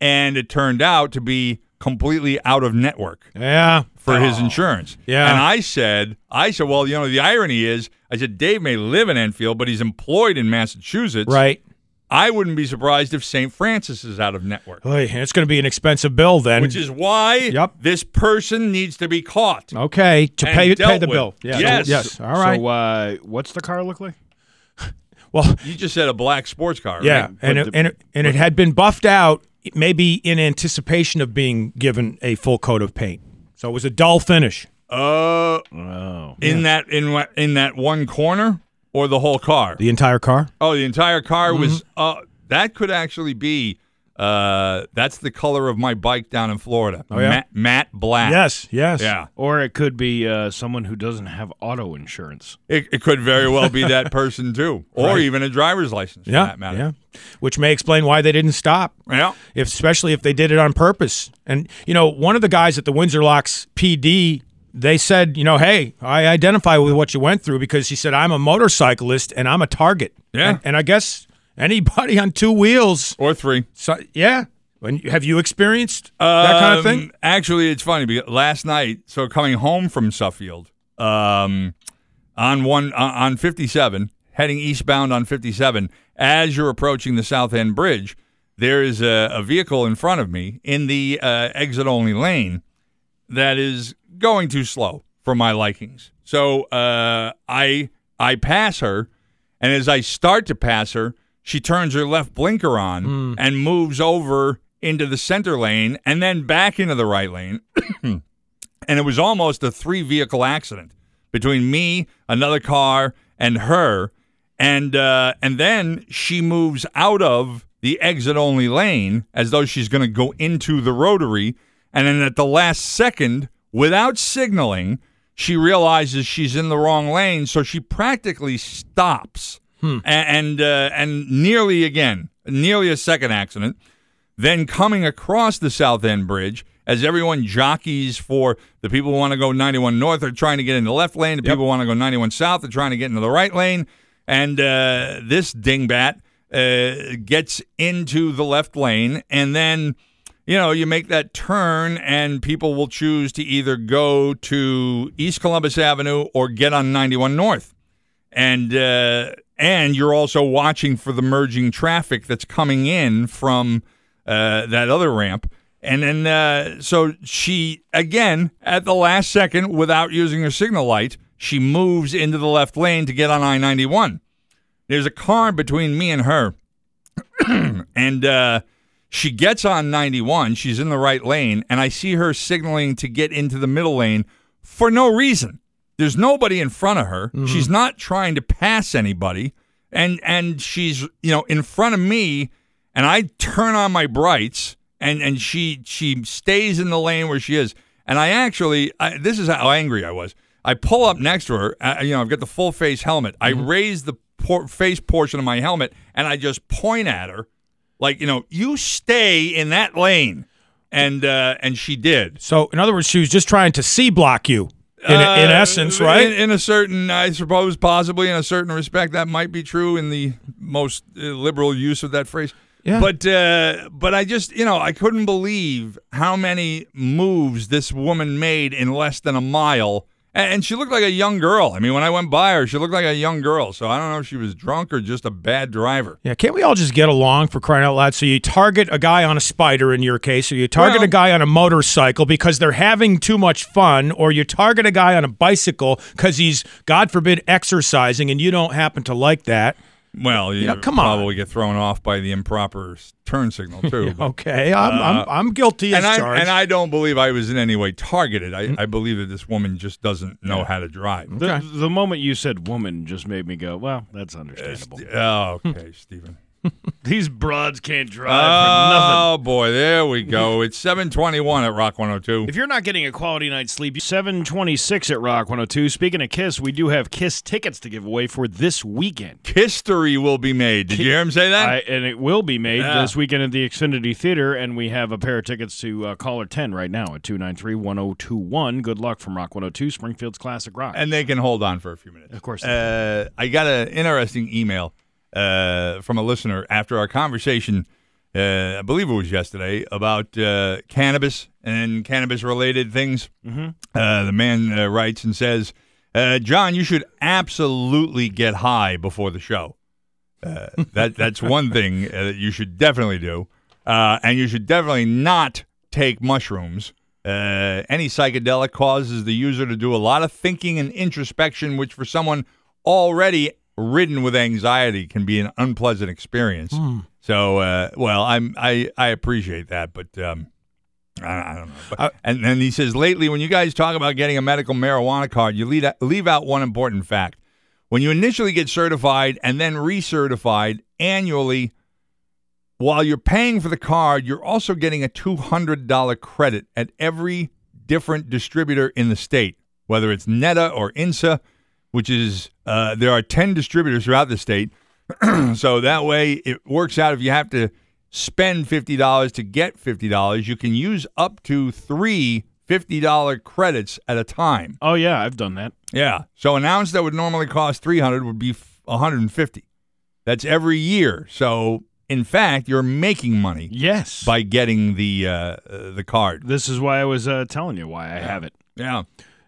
and it turned out to be completely out of network Yeah. for his insurance. Yeah. And I said, I said, well, you know, the irony is, I said, Dave may live in Enfield, but he's employed in Massachusetts. Right. I wouldn't be surprised if St. Francis is out of network. Oy, it's going to be an expensive bill then. Which is why Yep. this person needs to be caught. okay to pay pay the with. bill. Yeah. Yes. Yes. All right. So, uh, what's the car look like? well, You just said a black sports car, right? yeah, and it, the- and it, and it had been buffed out, maybe in anticipation of being given a full coat of paint. So it was a dull finish. Uh, Oh. in that in in that one corner or the whole car? The entire car. oh, the entire car was. Mm-hmm. Uh, that could actually be. Uh, that's the color of my bike down in Florida. Oh, yeah? matte, matte black. Yes. Yes. Yeah. Or it could be uh, someone who doesn't have auto insurance. It, it could very well be that person too, or Right. even a driver's license. For Yeah. that matter. Yeah. Which may explain why they didn't stop. Yeah. if, especially if they did it on purpose. And you know, one of the guys at the Windsor Locks PD, they said, you know, hey, I identify with what you went through because he said I'm a motorcyclist and I'm a target. Yeah. and, and I guess anybody on two wheels. Or three. So yeah, when have you experienced that kind of Um, thing? Actually, it's funny because last night, so coming home from Suffield, um, on one uh, on 57, heading eastbound on 57, as you're approaching the South End Bridge, there is a, a vehicle in front of me in the uh, exit only lane that is going too slow for my likings. So uh, I I pass her, and as I start to pass her, she turns her left blinker on and moves over into the center lane and then back into the right lane. and it was almost a three vehicle accident between me, another car, and her. And uh, and then she moves out of the exit only lane as though she's going to go into the rotary. And then at the last second, without signaling, she realizes she's in the wrong lane, so she practically stops. A- And uh, and nearly again, nearly a second accident. Then coming across the South End Bridge, as everyone jockeys for the people who want to go 91 north are trying to get in the left lane, the people who want to go 91 south are trying to get into the right lane, and uh, this dingbat uh, gets into the left lane, and then you know you make that turn, and people will choose to either go to East Columbus Avenue or get on 91 north and uh, and you're also watching for the merging traffic that's coming in from uh, that other ramp. And then, uh, so she again at the last second, without using her signal light, she moves into the left lane to get on I ninety one. There's a car between me and her, and uh, she gets on 91. She's in the right lane, and I see her signaling to get into the middle lane for no reason. There's nobody in front of her. She's not trying to pass anybody, and and she's you know in front of me, and I turn on my brights, and and she she stays in the lane where she is, and I actually I, this is how angry I was. I pull up next to her. Uh, you know, I've got the full face helmet. I raise the por- face portion of my helmet, and I just point at her, like you know, you stay in that lane, and uh, and she did. So, in other words, she was just trying to C block you, in, in Uh, essence, right? In, in a certain, I suppose, possibly in a certain respect, that might be true in the most uh, liberal use of that phrase. Yeah. But uh, but I just you know I couldn't believe how many moves this woman made in less than a mile, and, she looked like a young girl. I mean, when I went by her, she looked like a young girl. So I don't know if she was drunk or just a bad driver. yeah, can't we all just get along for crying out loud? So you target a guy on a spider in your case, or you target Well- a guy on a motorcycle because they're having too much fun, or you target a guy on a bicycle because he's, God forbid, exercising and you don't happen to like that. Well, you Yeah, come on. probably get thrown off by the improper turn signal too. but- Okay, I'm, I'm, I'm guilty as Uh, and I and I don't believe I was in any way targeted. I, I believe that this woman just doesn't know how to drive. The, Okay. the moment you said woman just made me go, well, that's understandable. Oh, okay, Stephen. These broads can't drive for nothing. Oh boy, there we go. It's seven twenty-one at Rock One Hundred Two. If you're not getting a quality night's sleep, 726 at Rock 102. Speaking of Kiss, we do have Kiss tickets to give away for this weekend. History will be made. Did you hear him say that? I, and it will be made Yeah. this weekend at the Xfinity Theater, and we have a pair of tickets to uh, caller 10 right now at 293 1021. Good luck from Rock 102, Springfield's Classic Rock. and they can hold on for a few minutes. Of course Uh, I got an interesting email uh, from a listener after our conversation. Uh, I believe it was yesterday about uh, cannabis and cannabis-related things. Mm-hmm. Uh, the man uh, writes and says, uh, "John, you should absolutely get high before the show. Uh, that that's one thing uh, that you should definitely do, uh, and you should definitely not take mushrooms." Uh, any psychedelic causes the user to do a lot of thinking and introspection, which for someone already ridden with anxiety can be an unpleasant experience. So, uh, well, I'm I I appreciate that, but um, I, I don't know. But, and then he says, lately, when you guys talk about getting a medical marijuana card, you leave leave out one important fact. When you initially get certified and then recertified annually, while you're paying for the card, you're also getting a $200 credit at every different distributor in the state, whether it's NETA or INSA, which is, uh, there are 10 distributors throughout the state. so that way it works out if you have to spend $50 to get $50, you can use up to three $50 credits at a time. oh, yeah, I've done that. Yeah. So an ounce that would normally cost 300 would be f- 150. That's every year. So in fact, you're making money Yes. by getting the uh, the card. this is why I was uh, telling you why I have it. Yeah.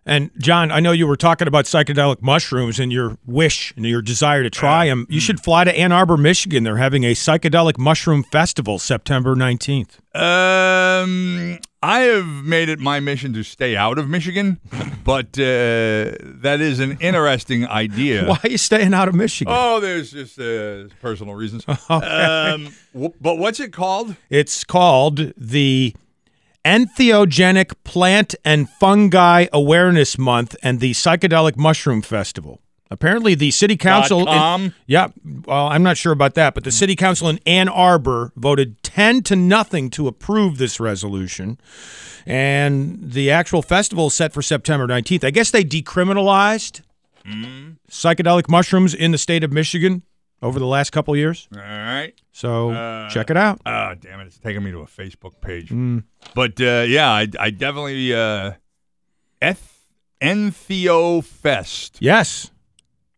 And John, I know you were talking about psychedelic mushrooms and your wish and your desire to try them. You should fly to Ann Arbor, Michigan. They're having a psychedelic mushroom festival September 19th. Um, I have made it my mission to stay out of Michigan, but uh, that is an interesting idea. Why are you staying out of Michigan? Oh, there's just uh, personal reasons. um, w- but what's it called? It's called the Entheogenic Plant and Fungi Awareness Month and the Psychedelic Mushroom Festival. Apparently, the city council. in- yeah, well, I'm not sure about that, but the city council in Ann Arbor voted 10 to nothing to approve this resolution. And the actual festival is set for September 19th. I guess they decriminalized hmm. psychedelic mushrooms in the state of Michigan over the last couple years. All right. So check it out. Oh, damn it. It's taking me to a Facebook page. But uh, yeah, I, I definitely. Uh, Eth- Entheo Fest, Yes.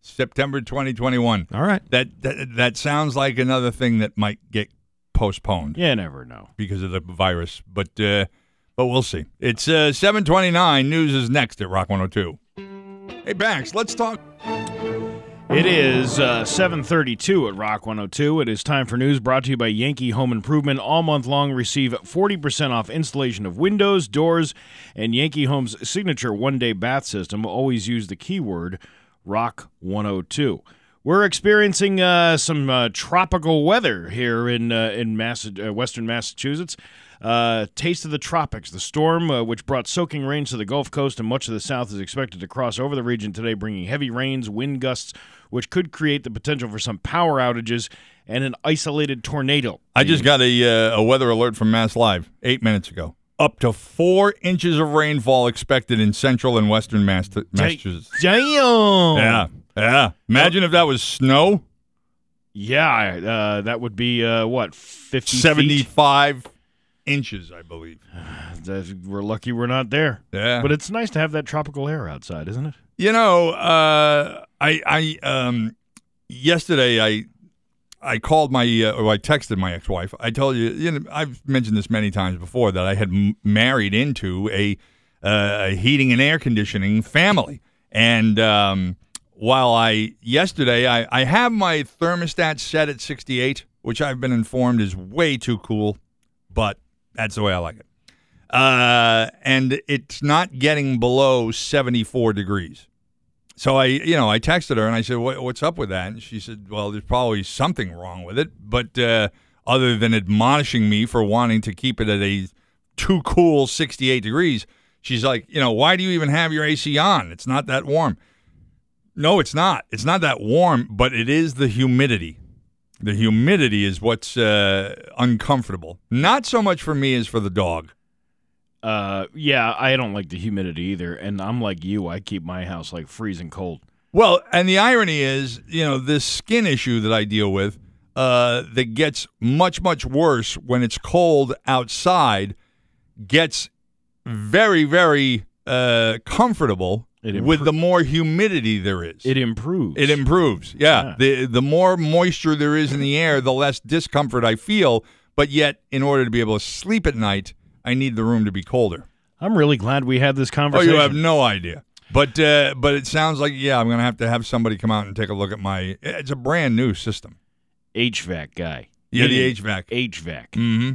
September 2021. All right. That, that that sounds like another thing that might get postponed You never know. because of the virus, but uh, but we'll see. It's uh, 7:29. News is next at Rock 102. Hey, Banks, let's talk. It is uh, 732 at Rock 102. It is time for news brought to you by Yankee Home Improvement. All month long, receive 40% off installation of windows, doors, and Yankee Home's signature one-day bath system. Always use the keyword Rock 102. We're experiencing uh, some uh, tropical weather here in uh, in Massa- uh, Western Massachusetts. Uh, taste of the tropics. The storm, uh, which brought soaking rains to the Gulf Coast and much of the South, is expected to cross over the region today, bringing heavy rains, wind gusts, which could create the potential for some power outages and an isolated tornado. I just got a uh, a weather alert from Mass Live eight minutes ago. Up to four inches of rainfall expected in central and western Mass- Massachusetts. Damn. Yeah, yeah. Imagine if that was snow. Yeah, uh, that would be uh, what fifty feet? Inches, I believe. We're lucky we're not there. Yeah, But it's nice to have that tropical air outside, isn't it? You know, uh, I I um yesterday I I called my uh, or I texted my ex-wife. I told you, you know, I've mentioned this many times before that I had m- married into a uh, a heating and air conditioning family, and um, while I yesterday I I have my thermostat set at 68, which I've been informed is way too cool, but that's the way I like it. Uh, and it's not getting below 74 degrees. So I, you know, I texted her and I said, what, "What's up with that?" And she said, "Well, there's probably something wrong with it, but uh, other than admonishing me for wanting to keep it at a too cool 68 degrees, she's like, you know, why do you even have your AC on? It's not that warm." No, it's not. It's not that warm, but it is the humidity. The humidity is what's uh, uncomfortable. Not so much for me as for the dog. Uh, yeah, I don't like the humidity either, and I'm like you. I keep my house like freezing cold. Well, and the irony is, you know, this skin issue that I deal with uh, that gets much, much worse when it's cold outside gets very, very uh, comfortable It with the more humidity there is. It improves. It improves. Yeah. Yeah. The the more moisture there is in the air, the less discomfort I feel. But yet, in order to be able to sleep at night, I need the room to be colder. I'm really glad we had this conversation. Oh, you have no idea. But uh, but it sounds like yeah, I'm gonna have to have somebody come out and take a look at my. It's a brand new system. HVAC guy. Yeah, the HVAC. HVAC. Mm-hmm.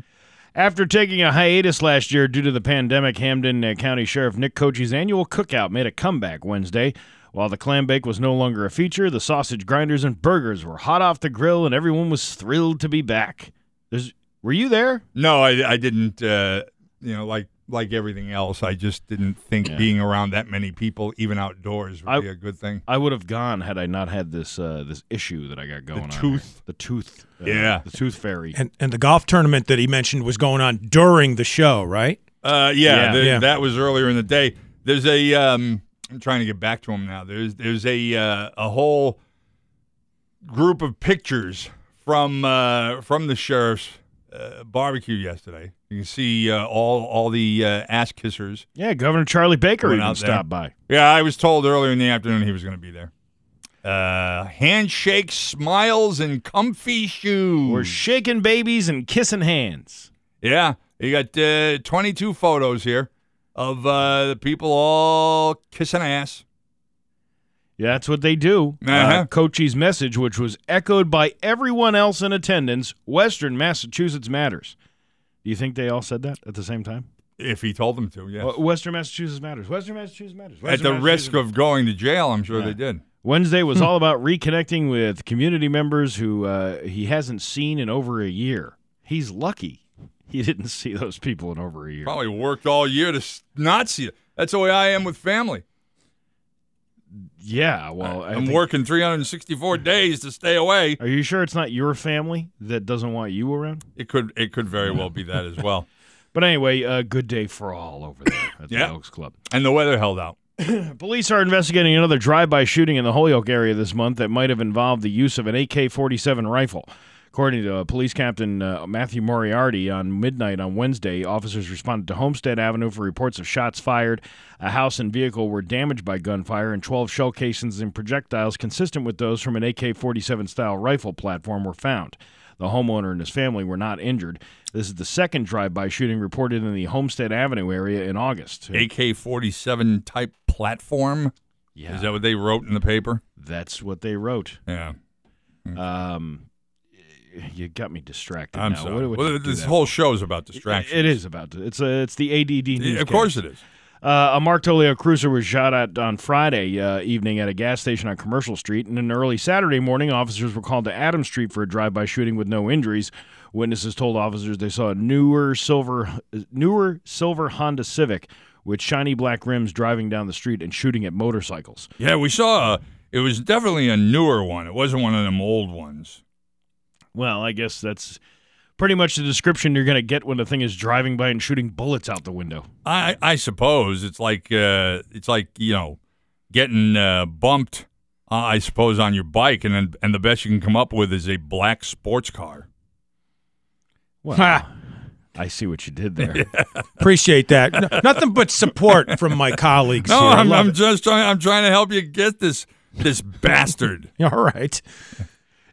After taking a hiatus last year due to the pandemic, Hampden uh, County Sheriff Nick Cocchi's annual cookout made a comeback Wednesday. While the clam bake was no longer a feature, the sausage grinders and burgers were hot off the grill, and everyone was thrilled to be back. There's, were you there? No, I, I didn't. Uh, you know, like like everything else, I just didn't think Yeah. being around that many people, even outdoors, would I- be a good thing. I would have gone had I not had this uh, this issue that I got going on. here. tooth. The tooth. uh, Yeah. The tooth fairy. And and the golf tournament that he mentioned was going on during the show, right? Uh, yeah, Yeah. the- Yeah. that was earlier in the day. There's a. Um, I'm trying to get back to him now. There's there's a uh, a whole group of pictures from uh, from the sheriff's uh, barbecue yesterday. You can see uh, all all the uh, ass kissers. Yeah, Governor Charlie Baker even stopped by. Yeah, I was told earlier in the afternoon he was going to be there. Uh, handshake, smiles, and comfy shoes. We're shaking babies and kissing hands. Yeah, you got uh, 22 photos here of uh, the people all kissing ass. Yeah, that's what they do. Uh, Uh-huh. Cocchi's message, which was echoed by everyone else in attendance, Western Massachusetts matters. Do you think they all said that at the same time? If he told them to, yes. Uh, Western Massachusetts matters. Western Massachusetts matters. At the risk of going to jail, I'm sure Yeah. they did. Wednesday was all about reconnecting with community members who uh, he hasn't seen in over a year. He's lucky he didn't see those people in over a year. Probably worked all year to not see it. That's the way I am with family. Yeah, well, I I'm think- working 364 days to stay away. Are you sure it's not your family that doesn't want you around? It could it could very well be that as well. But anyway, uh, good day for all over there at the Yeah. Elks Club. And the weather held out. Police are investigating another drive-by shooting in the Holyoke area this month that might have involved the use of an AK-47 rifle. According to uh, Police Captain uh, Matthew Moriarty, on midnight on Wednesday, officers responded to Homestead Avenue for reports of shots fired. A house and vehicle were damaged by gunfire, and 12 shell casings and projectiles consistent with those from an AK-47 style rifle platform were found. The homeowner and his family were not injured. This is the second drive-by shooting reported in the Homestead Avenue area in August. AK 47 type platform. yeah, Is that what they wrote in the paper? that's what they wrote. Yeah. Um, you got me distracted. I'm now. sorry. Well, did you do this whole show is about distraction. It is about. It's a. It's the ADD news. of course it is. Uh, a Mark Toledo cruiser was shot at on Friday uh, evening at a gas station on Commercial Street, and then early Saturday morning, officers were called to Adams Street for a drive-by shooting with no injuries. Witnesses told officers they saw a newer silver, newer silver Honda Civic with shiny black rims driving down the street and shooting at motorcycles. Yeah, we saw. A, it was definitely a newer one. It wasn't one of them old ones. Well, I guess that's pretty much the description you're going to get when the thing is driving by and shooting bullets out the window. I I suppose it's like uh, it's like you know getting uh, bumped. Uh, I suppose on your bike, and then and the best you can come up with is a black sports car. Well, Ha. I see what you did there. Appreciate that. No- nothing but support from my colleagues. No, here. I I'm, I'm just trying. I'm trying to help you get this this bastard. All right.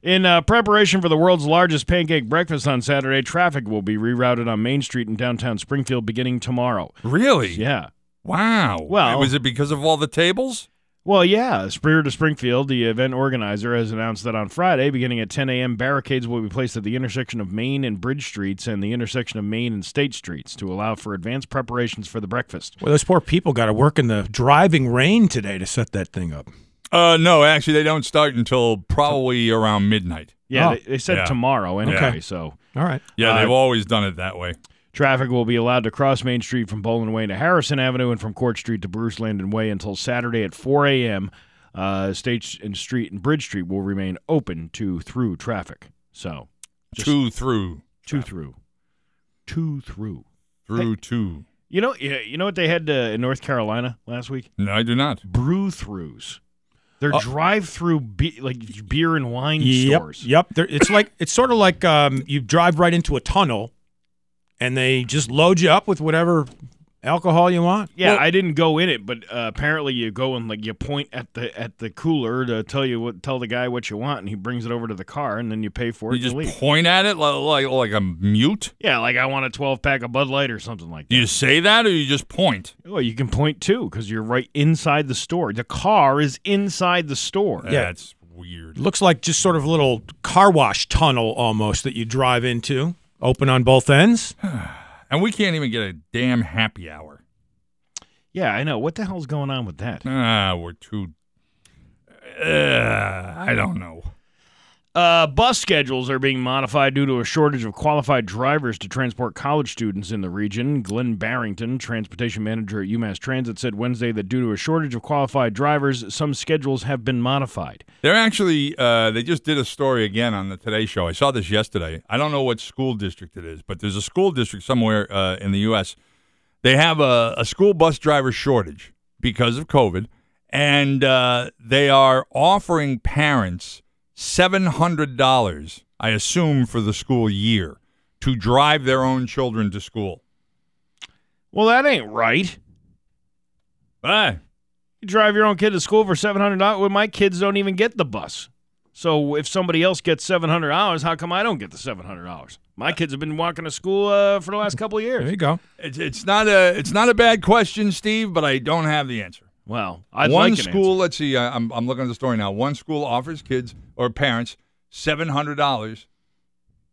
In uh, preparation for the world's largest pancake breakfast on Saturday, traffic will be rerouted on Main Street in downtown Springfield beginning tomorrow. Really? Yeah. Wow. Well- was it because of all the tables? Well, yeah. Spirit of Springfield, the event organizer, has announced that on Friday, beginning at 10 a.m., barricades will be placed at the intersection of Main and Bridge Streets and the intersection of Main and State Streets to allow for advanced preparations for the breakfast. Well, those poor people got to work in the driving rain today to set that thing up. Uh, no, actually, they don't start until probably around midnight. Yeah, Oh. they, they said Yeah. tomorrow anyway, Okay. so All right. Yeah, Uh, they've always done it that way. Traffic will be allowed to cross Main Street from Boland Way to Harrison Avenue and from Court Street to Bruce Landon Way until Saturday at 4 a.m. Uh, State and Street and Bridge Street will remain open to through traffic. So, just two through, two through, two through. through two. You know, you you know what they had uh, in North Carolina last week? No, I do not. Brew throughs. They're Oh. drive-through be- like beer and wine Yep. stores. Yep. There- It's like it's sort of like um, you drive right into a tunnel, and they just load you up with whatever alcohol you want. Yeah, Well- I didn't go in it, but uh, apparently you go and like you point at the at the cooler to tell you what tell the guy what you want, and he brings it over to the car, and then you pay for it You and just leave. point at it like like, like a mute. Yeah, like I want a twelve pack of Bud Light or something like that. Do you say that or you just point? Well, you can point too because you're right inside the store. The car is inside the store. Yeah. That's weird. Looks like just sort of a little car wash tunnel almost that you drive into. Open on both ends. And we can't even get a damn happy hour. Yeah, I know. What the hell's going on with that? Ah, we're too. Uh, I don't know. Uh, bus schedules are being modified due to a shortage of qualified drivers to transport college students in the region. Glenn Barrington, transportation manager at UMass Transit, said Wednesday that due to a shortage of qualified drivers, some schedules have been modified. They're actually, uh, they just did a story again on the Today Show. I saw this yesterday. I don't know what school district it is, but there's a school district somewhere uh, in the U.S. They have a, a school bus driver shortage because of COVID, and uh, they are offering parents $700, I assume, for the school year to drive their own children to school. Well, that ain't right. Ah, You drive your own kid to school for seven hundred dollars. Well, my kids don't even get the bus. So if somebody else gets seven hundred dollars, how come I don't get the seven hundred dollars? My kids have been walking to school uh, for the last couple of years. There you go. it's, it's not a it's not a bad question, Steve, but I don't have the answer. Well, I'd one like an school, answer. let's see, I'm, I'm looking at the story now. One school offers kids or parents $700.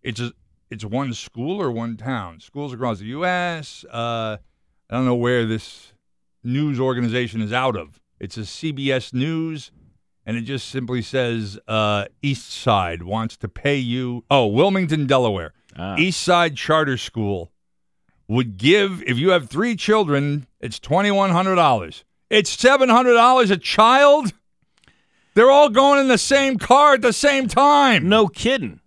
It's a, it's one school or one town. Schools across the U.S. Uh, I don't know where this news organization is out of. It's a CBS News, and it just simply says uh, East Side wants to pay you. Oh, Wilmington, Delaware. Ah. East Side Charter School would give, if you have three children, it's $2,100. It's $700 a child? They're all going in the same car at the same time. No kidding.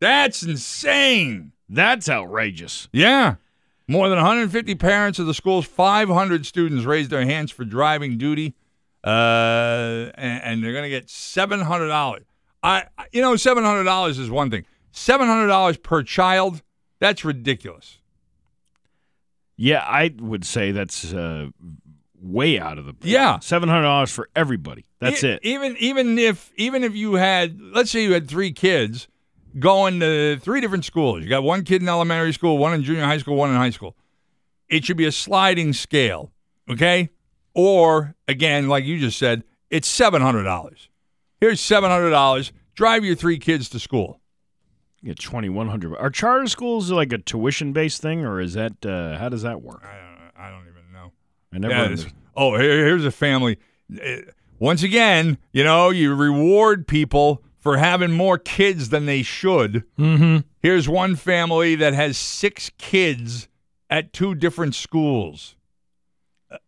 That's insane. That's outrageous. Yeah. More than 150 parents of the school's 500 students raised their hands for driving duty, uh, and, and they're going to get $700. I, you know, $700 is one thing. $700 per child, that's ridiculous. Yeah, I would say that's uh, way out of the Yeah. seven hundred dollars for everybody. That's E- it. Even even if even if you had, let's say you had three kids going to three different schools. You got one kid in elementary school, one in junior high school, one in high school. It should be a sliding scale, okay? Or again, like you just said, it's seven hundred dollars. Here's seven hundred dollars. Drive your three kids to school. Yeah, twenty one hundred. Are charter schools like a tuition based thing, or is that uh, how does that work? I don't, I don't even know. I never. Yeah, this- oh, here, here's a family. Uh, Once again, you know, you reward people for having more kids than they should. Mm-hmm. Here's one family that has six kids at two different schools.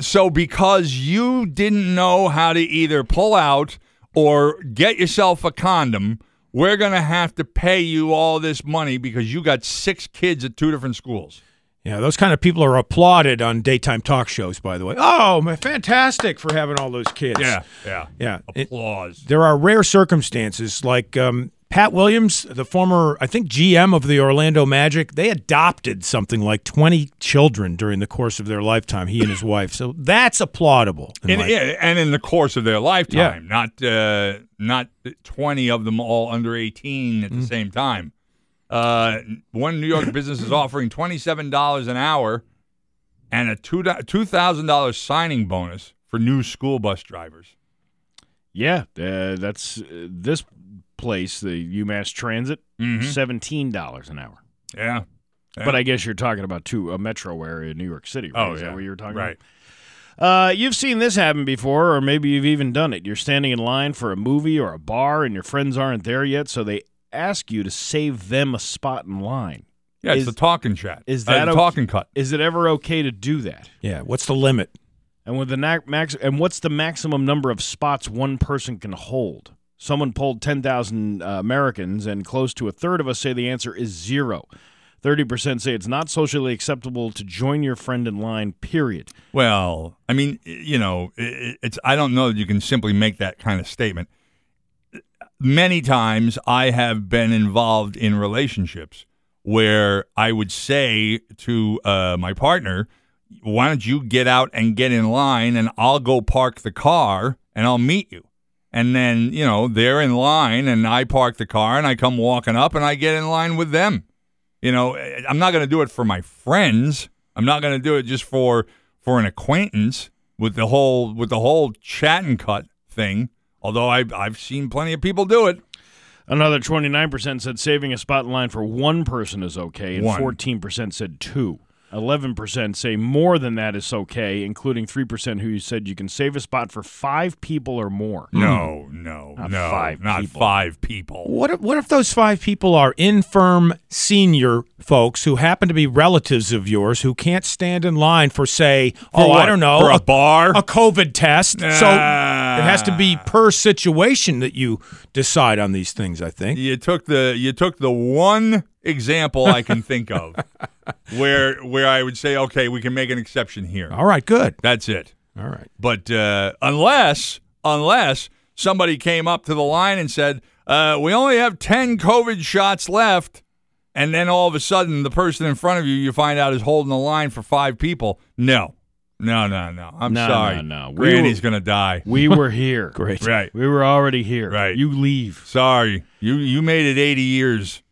So, because you didn't know how to either pull out or get yourself a condom, we're going to have to pay you all this money because you got six kids at two different schools. Yeah, those kind of people are applauded on daytime talk shows. By the way, oh, fantastic for having all those kids. yeah. yeah. It- Applause. there are rare circumstances like um, Pat Williams, the former, I think, GM of the Orlando Magic. They adopted something like 20 children during the course of their lifetime, he and his wife. So that's applaudable. in my- yeah, and in the course of their lifetime, yeah. not uh, not twenty of them all under eighteen at the same time. Uh, one New York business is offering twenty seven dollars an hour and a two two thousand dollars signing bonus for new school bus drivers. yeah, uh, that's uh, this place, the UMass Transit, seventeen dollars an hour. Yeah, But I guess you're talking about two a metro area in New York City. Right? Oh, Is yeah. that what you were talking right. about? Uh, you've seen this happen before, or maybe you've even done it. You're standing in line for a movie or a bar, and your friends aren't there yet, so they ask you to save them a spot in line. Yeah, it's Is- the talking chat. is Uh, that the o- talking cut? Is it ever okay to do that? yeah. What's the limit? And with the na- max, and what's the maximum number of spots one person can hold? Someone polled 10,000 uh, Americans, and close to a third of us say the answer is zero. 30% say it's not socially acceptable to join your friend in line, period. Well, I mean, you know, it, it's. I don't know that you can simply make that kind of statement. Many times, I have been involved in relationships where I would say to uh, my partner, "Why don't you get out and get in line, and I'll go park the car and I'll meet you." And then, you know, they're in line, and I park the car, and I come walking up, and I get in line with them. You know, I'm not going to do it for my friends. I'm not going to do it just for for an acquaintance with the whole with the whole chat and cut thing. Although I've I've seen plenty of people do it. Another 29% said saving a spot in line for one person is okay, and One. 14% said two. 11% say more than that is okay, including 3% who said you can save a spot for five people or more. No, no, Not no, five not people. five people. What if, what if those five people are infirm senior folks who happen to be relatives of yours who can't stand in line for, say, oh, I don't know, For a bar? a COVID test. so Ah. it has to be per situation that you decide on these things. I think. You took the you took the one example I can think of where where I would say, okay, we can make an exception here. All right, good. That's it. All right. But uh, unless unless somebody came up to the line and said, uh, "We only have ten COVID shots left," and then all of a sudden the person in front of you you find out is holding the line for five people, no, no, no, no. I'm No, sorry, no, no. We Granny's were- gonna die. We were here. Great. Right, We were already here. Right. You leave. sorry. You you made it 80 years.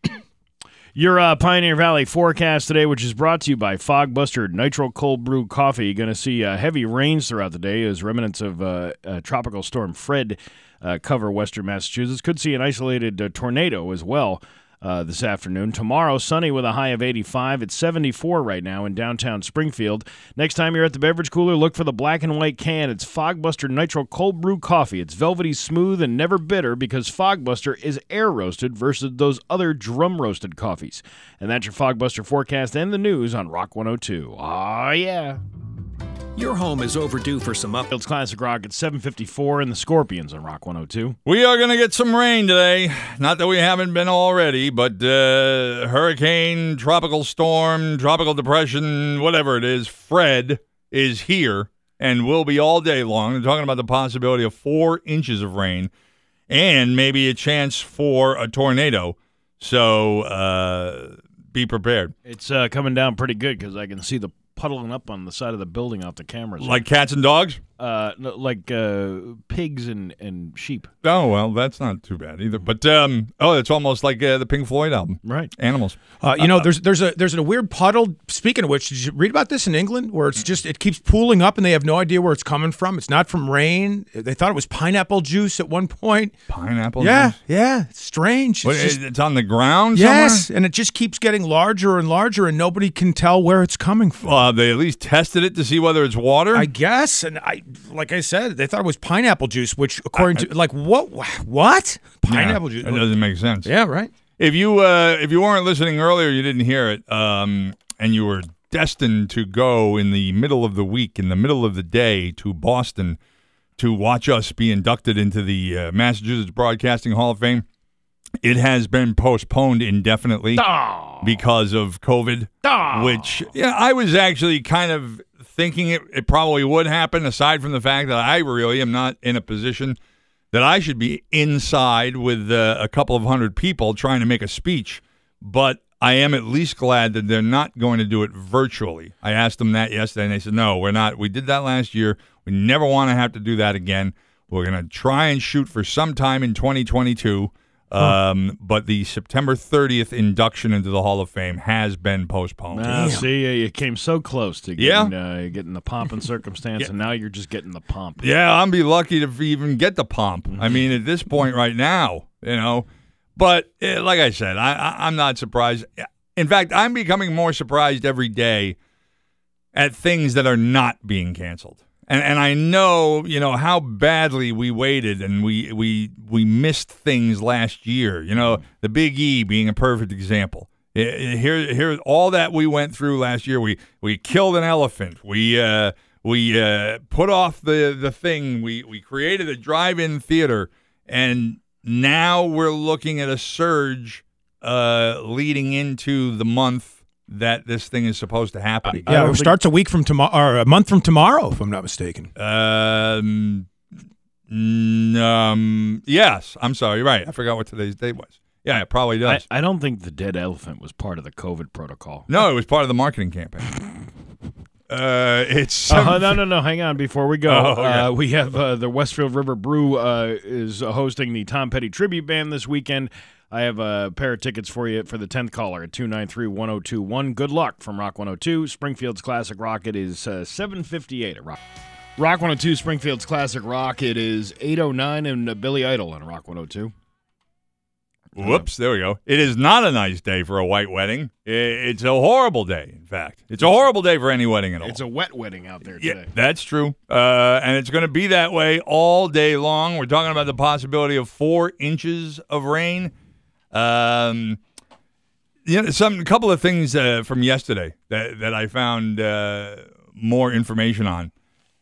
Your uh, Pioneer Valley forecast today, which is brought to you by Fogbuster Nitro Cold Brew Coffee. Going to see uh, heavy rains throughout the day as remnants of uh, uh, Tropical Storm Fred uh, cover western Massachusetts. Could see an isolated uh, tornado as well uh, this afternoon. Tomorrow, sunny with a high of 85. It's 74 right now in downtown Springfield. Next time you're at the beverage cooler, look for the black and white can. It's Fogbuster Nitro Cold Brew Coffee. It's velvety smooth and never bitter because Fogbuster is air roasted versus those other drum roasted coffees. And that's your Fogbuster forecast and the news on Rock 102. Ah, yeah. Your home is overdue for some up. Fields Classic Rock at 754 and the Scorpions on Rock 102. We are going to get some rain today. Not that we haven't been already, but uh, hurricane, tropical storm, tropical depression, whatever it is, Fred is here and will be all day long. They're talking about the possibility of four inches of rain and maybe a chance for a tornado. So uh, be prepared. It's uh, coming down pretty good because I can see the puddling up on the side of the building off the cameras. Like cats and dogs? Uh, like uh, pigs and, and sheep. Oh well, that's not too bad either. But um, oh, it's almost like uh, the Pink Floyd album, Right. Animals. Uh, you know, there's there's a there's a weird puddle. Speaking of which, did you read about this in England, where it's just it keeps pooling up and they have no idea where it's coming from. It's not from rain. They thought it was pineapple juice at one point. Pineapple. Yeah, juice? yeah, it's strange. What, It's just- it's on the ground. yes, somewhere? and it just keeps getting larger and larger, and nobody can tell where it's coming from. Well, they at least tested it to see whether it's water. I guess, and I like I said, they thought it was pineapple juice, which according to like what what pineapple Yeah, juice? It doesn't make sense. Yeah, right. If you uh, if you weren't listening earlier, you didn't hear it, um, and you were destined to go in the middle of the week, in the middle of the day, to Boston to watch us be inducted into the uh, Massachusetts Broadcasting Hall of Fame. It has been postponed indefinitely because of COVID, which yeah, I was actually kind of thinking it, it probably would happen. Aside from the fact that I really am not in a position that I should be inside with uh, a couple of hundred people trying to make a speech, but I am at least glad that they're not going to do it virtually. I asked them that yesterday, and they said, "No, we're not. We did that last year. We never want to have to do that again. We're going to try and shoot for sometime in 2022." Um, but the September 30th induction into the Hall of Fame has been postponed. Ah, see, uh, you came so close to Yeah. getting, uh, getting the pomp and circumstance, and now you're just getting the pomp. Yeah, I'm be lucky to even get the pomp. I mean, at this point right now, you know. But eh, like I said, I, I I'm not surprised. In fact, I'm becoming more surprised every day at things that are not being canceled. And and I know, you know, how badly we waited and we we we missed things last year. You know, the Big E being a perfect example. Here here all that we went through last year. We we killed an elephant. We uh we uh, put off the the thing. We we created a drive-in theater, and now we're looking at a surge uh, leading into the month that this thing is supposed to happen. Yeah, it starts a week from tomorrow, or a month from tomorrow, if I'm not mistaken. Um, n- um, yes, I'm sorry. You're right. I forgot what today's date was. Yeah, it probably I, does. I don't think the dead elephant was part of the COVID protocol. no, it was part of the marketing campaign. Uh, it's Uh, no, no, no. Hang on. Before we go, Oh, okay. uh, we have uh, the Westfield River Brew uh, is hosting the Tom Petty tribute band this weekend. I have a pair of tickets for you for the 10th caller at 293 1021. Good luck from Rock 102. Springfield's Classic Rock. It is uh, 758 at Rock. Rock 102, Springfield's Classic Rock. It is 809 and uh, Billy Idol on Rock 102. Whoops, there we go. It is not a nice day for a white wedding. It's a horrible day, in fact. It's a horrible day for any wedding at all. It's a wet wedding out there today. Yeah, that's true. Uh, and it's going to be that way all day long. We're talking about the possibility of four inches of rain. Um, you know, some a couple of things uh, from yesterday that that I found uh, more information on.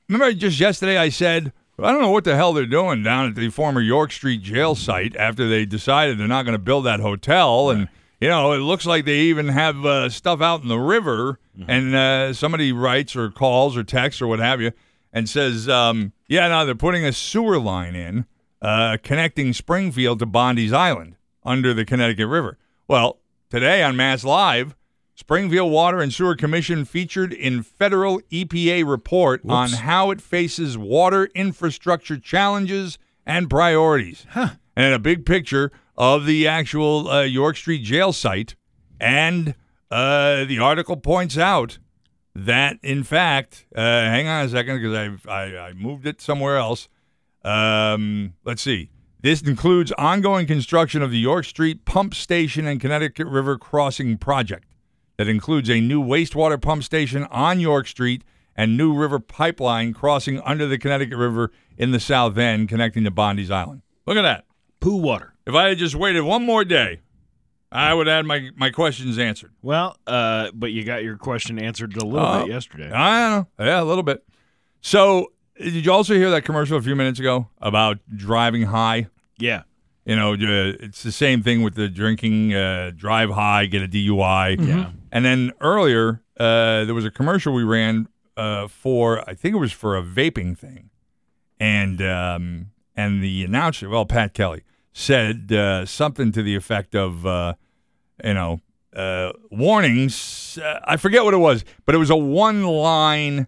Remember, just yesterday I said I don't know what the hell they're doing down at the former York Street jail site after they decided they're not going to build that hotel and. You know, it looks like they even have uh, stuff out in the river, and uh, somebody writes or calls or texts or what have you, and says, um, "Yeah, no, they're putting a sewer line in uh, connecting Springfield to Bondi's Island under the Connecticut River." Well, today on Mass Live, Springfield Water and Sewer Commission featured in federal EPA report on how it faces water infrastructure challenges and priorities. And a big picture of the actual uh, York Street jail site. And uh, the article points out that, in fact, uh, hang on a second because I, I moved it somewhere else. Um, let's see. This includes ongoing construction of the York Street Pump Station and Connecticut River Crossing project that includes a new wastewater pump station on York Street and new river pipeline crossing under the Connecticut River in the south end connecting to Bondi's Island. Look at that. Poo water. If I had just waited one more day, I would have had my, my questions answered. Well, uh, but you got your question answered a little Oh. bit yesterday. I don't know. Yeah, a little bit. So, did you also hear that commercial a few minutes ago about driving high? Yeah. You know, uh, it's the same thing with the drinking, uh, drive high, get a DUI. Yeah. And then earlier, uh, there was a commercial we ran uh, for, I think it was for a vaping thing. And um, and the announcer, well, Pat Kelly, said uh, something to the effect of, uh, you know, uh, warnings. Uh, I forget what it was, but it was a one line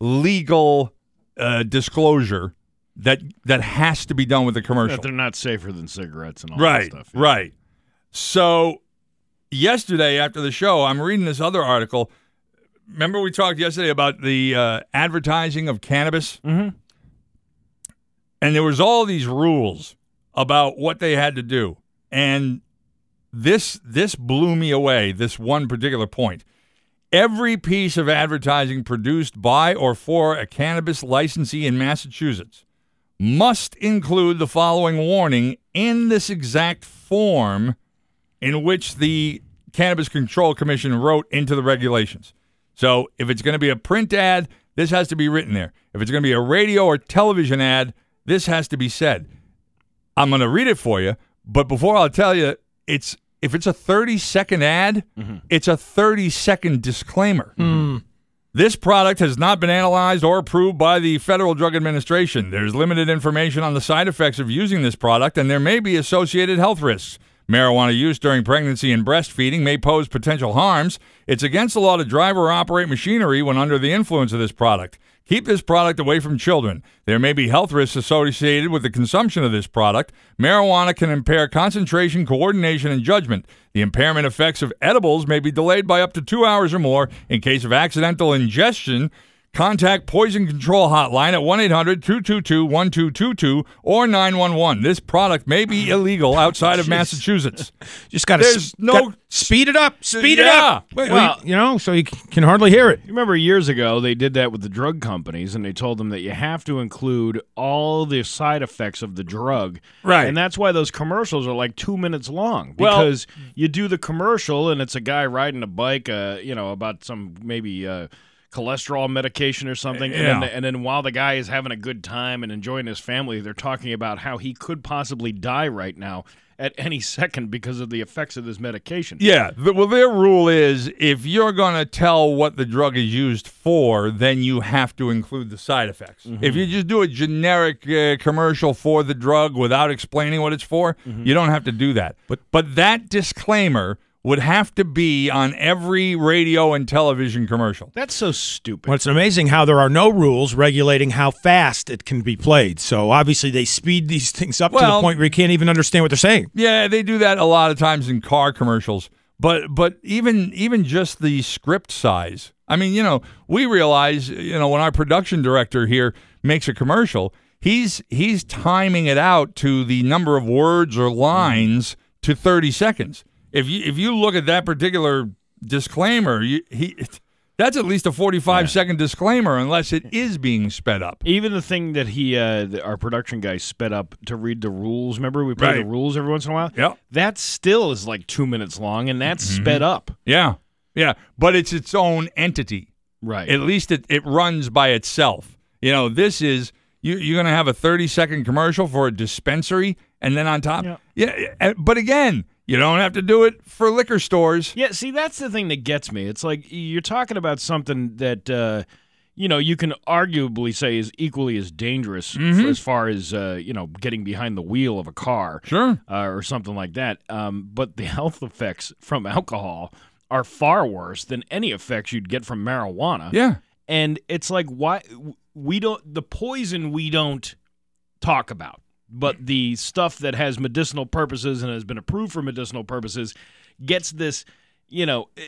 legal uh, disclosure that that has to be done with the commercial. That they're not safer than cigarettes and all right, that stuff. right. So yesterday after the show, I'm reading this other article. Remember we talked yesterday about the uh, advertising of cannabis, mm-hmm. and there was all these rules about what they had to do, and this this blew me away. This one particular point. Every piece of advertising produced by or for a cannabis licensee in Massachusetts must include the following warning in this exact form in which the Cannabis Control Commission wrote into the regulations. So if it's going to be a print ad, this has to be written there. If it's going to be a radio or television ad, this has to be said. I'm going to read it for you, but before I'll tell you, it's if it's a 30 second ad, mm-hmm. it's a 30 second disclaimer. Mm-hmm. Mm-hmm. This product has not been analyzed or approved by the Federal Drug Administration. There's limited information on the side effects of using this product, and there may be associated health risks. Marijuana use during pregnancy and breastfeeding may pose potential harms. It's against the law to drive or operate machinery when under the influence of this product. Keep this product away from children. There may be health risks associated with the consumption of this product. Marijuana can impair concentration, coordination, and judgment. The impairment effects of edibles may be delayed by up to two hours or more. In case of accidental ingestion, contact Poison Control Hotline at 1 800 222 1222 or 911. This product may be illegal outside of Massachusetts. Just got to There's no- speed it up. Speed it Yeah. up. Wait, Well- you know, so you c- can hardly hear it. You remember years ago they did that with the drug companies and they told them that you have to include all the side effects of the drug. Right. And that's why those commercials are like 2 minutes long Well- because you do the commercial and it's a guy riding a bike uh, you know about some maybe uh cholesterol medication or something and, then, and then while the guy is having a good time and enjoying his family they're talking about how he could possibly die right now at any second because of the effects of this medication. Yeah. th- well, their rule is if you're going to tell what the drug is used for, then you have to include the side effects. If you just do a generic uh, commercial for the drug without explaining what it's for, you don't have to do that. But but that disclaimer would have to be on every radio and television commercial. That's so stupid. Well, it's amazing how there are no rules regulating how fast it can be played. So obviously they speed these things up to the point where you can't even understand what they're saying. Yeah, they do that a lot of times in car commercials. But but even even just the script size. I mean, you know, we realize, you know, when our production director here makes a commercial, he's he's timing it out to the number of words or lines to 30 seconds. If you if you look at that particular disclaimer, you, he that's at least a 45 second disclaimer unless it is being sped up. Even the thing that he, uh, the, our production guy, sped up to read the rules. Remember, we play the rules every once in a while. Yep. That still is like two minutes long, and that's sped up. Yeah. Yeah, but it's its own entity. Right. At least it, it runs by itself. You know, this is you, you're going to have a 30 second commercial for a dispensary, and then on top, Yeah. yeah. But again, you don't have to do it for liquor stores. Yeah, see, that's the thing that gets me. It's like you're talking about something that uh, you know you can arguably say is equally as dangerous Mm-hmm. for, as far as uh, you know getting behind the wheel of a car, Sure. uh, or something like that. Um, but the health effects from alcohol are far worse than any effects you'd get from marijuana. Yeah. and it's like why we don't the poison we don't talk about but the stuff that has medicinal purposes and has been approved for medicinal purposes gets this you know eh,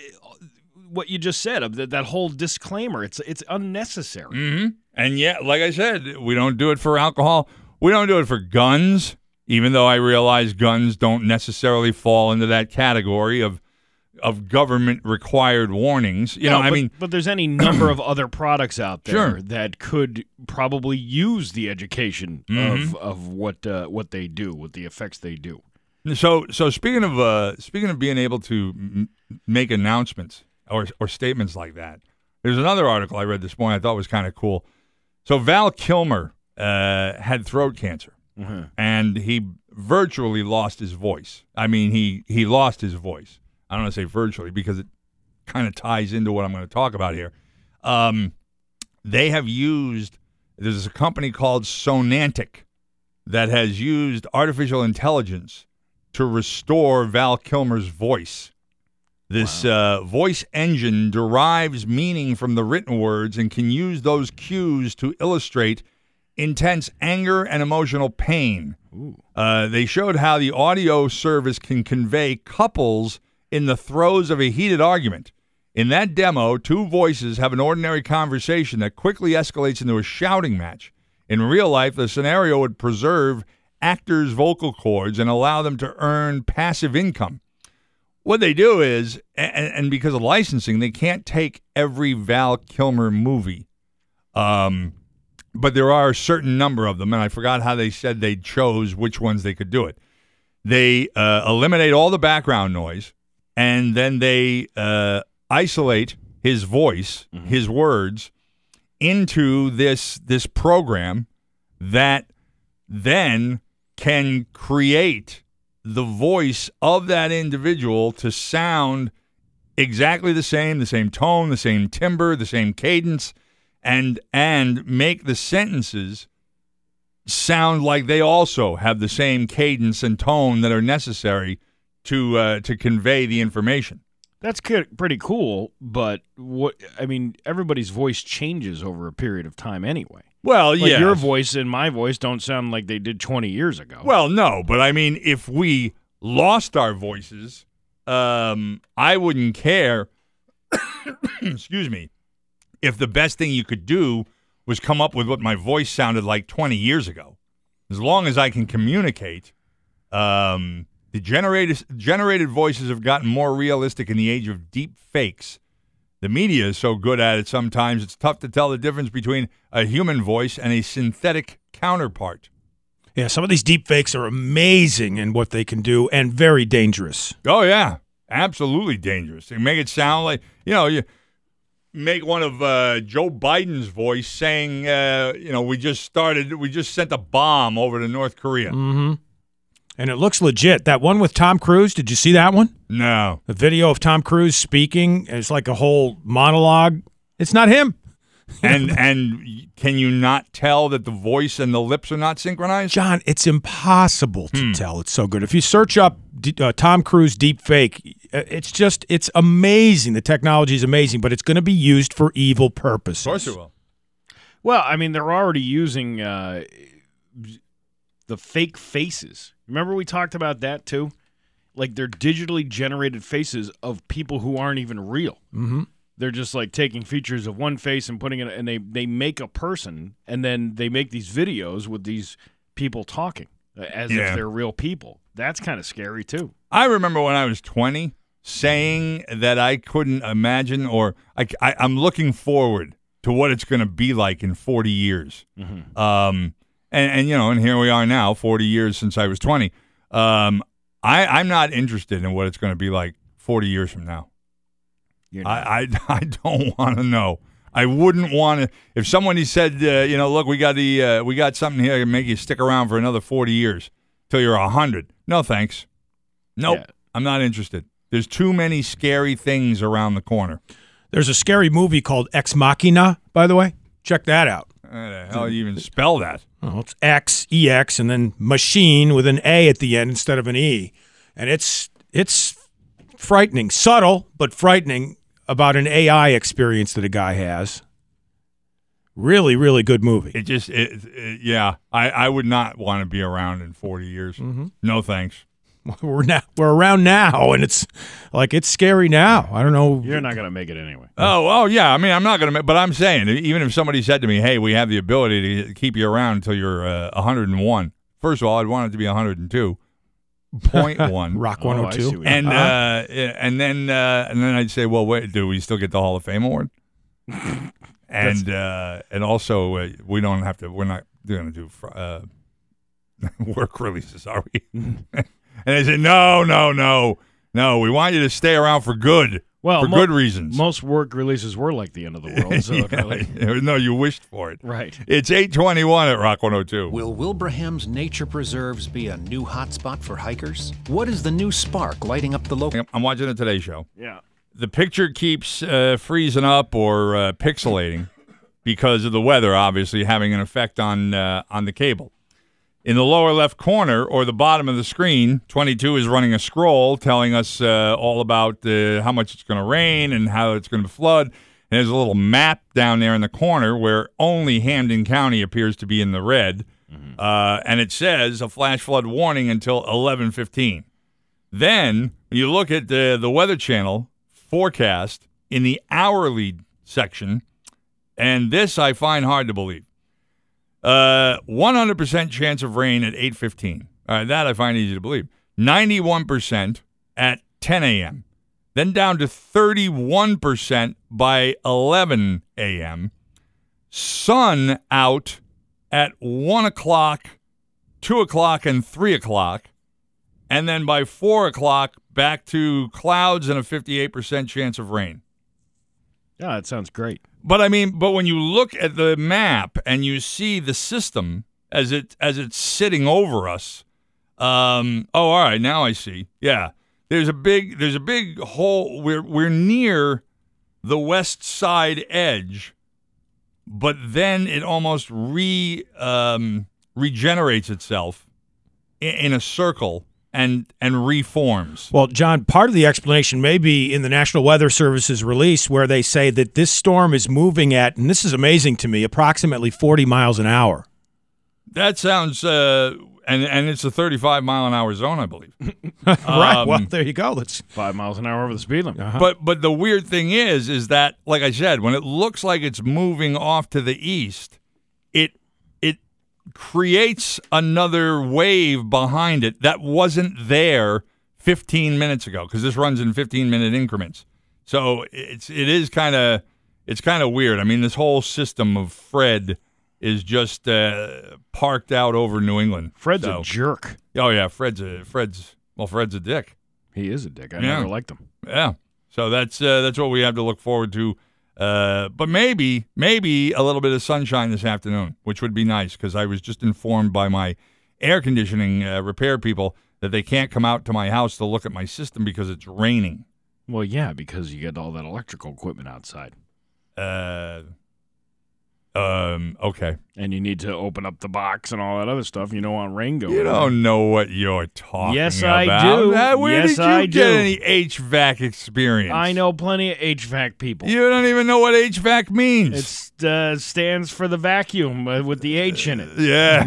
what you just said of that, that whole disclaimer. It's it's unnecessary. Hmm And yet, like I said, we don't do it for alcohol. We don't do it for guns, even though I realize guns don't necessarily fall into that category of of government required warnings. You know, No, I mean, but there's any number of other products out there Sure. that could probably use the education Mm-hmm. of of what uh, what they do, what the effects they do. So, so speaking of uh, speaking of being able to m- make announcements or or statements like that, there's another article I read this morning I thought was kind of cool. So Val Kilmer uh, had throat cancer, and he virtually lost his voice. I mean, he he lost his voice. I don't want to say virtually because it kind of ties into what I'm going to talk about here. Um, they have used there's a company called Sonantic that has used artificial intelligence to restore Val Kilmer's voice. This uh, voice engine derives meaning from the written words and can use those cues to illustrate intense anger and emotional pain. Uh, they showed how the audio service can convey couples in the throes of a heated argument. In that demo, two voices have an ordinary conversation that quickly escalates into a shouting match. In real life, the scenario would preserve actors' vocal cords and allow them to earn passive income. What they do is, and, and because of licensing, they can't take every Val Kilmer movie. Um, but there are a certain number of them, and I forgot how they said they chose which ones they could do it. They uh, eliminate all the background noise, and then they uh, isolate his voice, his words, into this this program that then can create the voice of that individual to sound exactly the same, the same tone, the same timbre, the same cadence, and and make the sentences sound like they also have the same cadence and tone that are necessary to uh, to convey the information. That's pretty cool, but what I mean, everybody's voice changes over a period of time anyway. Well, Like yes. your voice and my voice don't sound like they did 20 years ago. Well, no, but I mean, if we lost our voices, um, I wouldn't care. excuse me. If the best thing you could do was come up with what my voice sounded like 20 years ago, as long as I can communicate, um, the generated generated voices have gotten more realistic in the age of deep fakes. The media is so good at it sometimes it's tough to tell the difference between a human voice and a synthetic counterpart. Yeah, some of these deep fakes are amazing in what they can do and very dangerous. Oh yeah, absolutely dangerous. They make it sound like you know you make one of uh, Joe Biden's voice saying, uh, you know, we just started, we just sent a bomb over to North Korea. Mm-hmm. And it looks legit. That one with Tom Cruise, did you see that one? No, The video of Tom Cruise speaking, it's like a whole monologue. It's not him. and and can you not tell that the voice and the lips are not synchronized? John, it's impossible Hmm. to tell. It's so good. If you search up uh, Tom Cruise deep fake, uh, it's just it's amazing. The technology is amazing, but it's going to be used for evil purposes. Of course it will. Well, I mean, they're already using uh, the fake faces. Remember we talked about that too? Like they're digitally generated faces of people who aren't even real. Mm-hmm. They're just like taking features of one face and putting it, and they they make a person, and then they make these videos with these people talking uh, as Yeah. if they're real people. That's kind of scary too. I remember when I was 20 saying that I couldn't imagine or I, I, am looking forward to what it's going to be like in 40 years. Um, and, and, you know, and here we are now, 40 years since I was 20. Um, I, I'm not interested in what it's going to be like 40 years from now. I, I, I don't want to know. I wouldn't want to. If somebody said, uh, you know, look, we got the uh, we got something here to make you stick around for another forty years till you're hundred. No thanks. Nope, Yeah. I'm not interested. There's too many scary things around the corner. There's a scary movie called Ex Machina, by the way. Check that out. How the hell do you even spell that? Oh, it's X E X and then machine with an A at the end instead of an E, and it's it's frightening, subtle but frightening about an AI experience that a guy has. Really, really good movie. It just, it, it- yeah. I, I would not want to be around in 40 years. Mm-hmm. No thanks. We're now we're around now, and it's like it's scary now. I don't know. You're not gonna make it anyway. Oh, oh yeah. I mean, I'm not going to, make, but I'm saying, even if somebody said to me, "Hey, we have the ability to keep you around until you're uh, 101," first of all, I'd want it to be 102. Point one. Rock Oh, I 102. see what you- and Uh-huh. uh, and then uh, and then I'd say, well, wait, do we still get the Hall of Fame award? and uh, and also, uh, we don't have to. We're not going to do uh, work releases, are we? And they said, no, no, no, no. We want you to stay around for good, Well, for mo- good reasons. Most work releases were like the end of the world. So Yeah, really, no, you wished for it. right. It's 821 at Rock 102. Will Wilbraham's nature preserves be a new hotspot for hikers? What is the new spark lighting up the local? I'm watching the Today Show. Yeah. the picture keeps uh, freezing up or uh, pixelating because of the weather, obviously having an effect on uh, on the cable. In the lower left corner or the bottom of the screen, 22 is running a scroll telling us uh, all about uh, how much it's going to rain and how it's going to flood. And there's a little map down there in the corner where only Hampden County appears to be in the red. Uh, and it says a flash flood warning until 11:15. Then you look at the the Weather Channel forecast in the hourly section, and this I find hard to believe. Uh, 100% chance of rain at 8:15. All right, that I find easy to believe. 91% at 10 a.m. Then down to 31% by 11 a.m. Sun out at 1 o'clock, 2 o'clock, and 3 o'clock. And then by 4 o'clock, back to clouds and a 58% chance of rain. Yeah, that sounds great. But I mean, but when you look at the map and you see the system as it as it's sitting over us, um, oh, all right, now I see. Yeah, there's a big there's a big hole. We're we're near the west side edge, but then it almost re um, regenerates itself in, in a circle and and reforms. Well, John, part of the explanation may be in the National Weather Service's release where they say that this storm is moving at, and this is amazing to me, approximately 40 miles an hour. That sounds, uh, and and it's a 35 mile an hour zone, I believe. right. Um, Well, there you go. Let's Five miles an hour over the speed limit. Uh-huh. But but the weird thing is, is that like I said, when it looks like it's moving off to the east, it it creates another wave behind it that wasn't there 15 minutes ago because this runs in 15 minute increments. So it's it is kind of it's kind of weird. I mean, this whole system of Fred is just uh, parked out over New England. Fred's So- a jerk. Oh yeah, Fred's a Fred's well, Fred's a dick. He is a dick. I Yeah. never liked him. Yeah. So that's uh, that's what we have to look forward to. Uh, but maybe maybe a little bit of sunshine this afternoon, which would be nice because I was just informed by my air conditioning uh, repair people that they can't come out to my house to look at my system because it's raining. Well, yeah, because you get all that electrical equipment outside. Uh, um. Okay. And you need to open up the box and all that other stuff. You don't want rain going. You don't know what you're talking Yes, about. Yes, I do. Uh, Where Yes, did you I get do. any HVAC experience? I know plenty of HVAC people. You don't even know what HVAC means. It uh, stands for the vacuum uh, with the H in it. Yeah,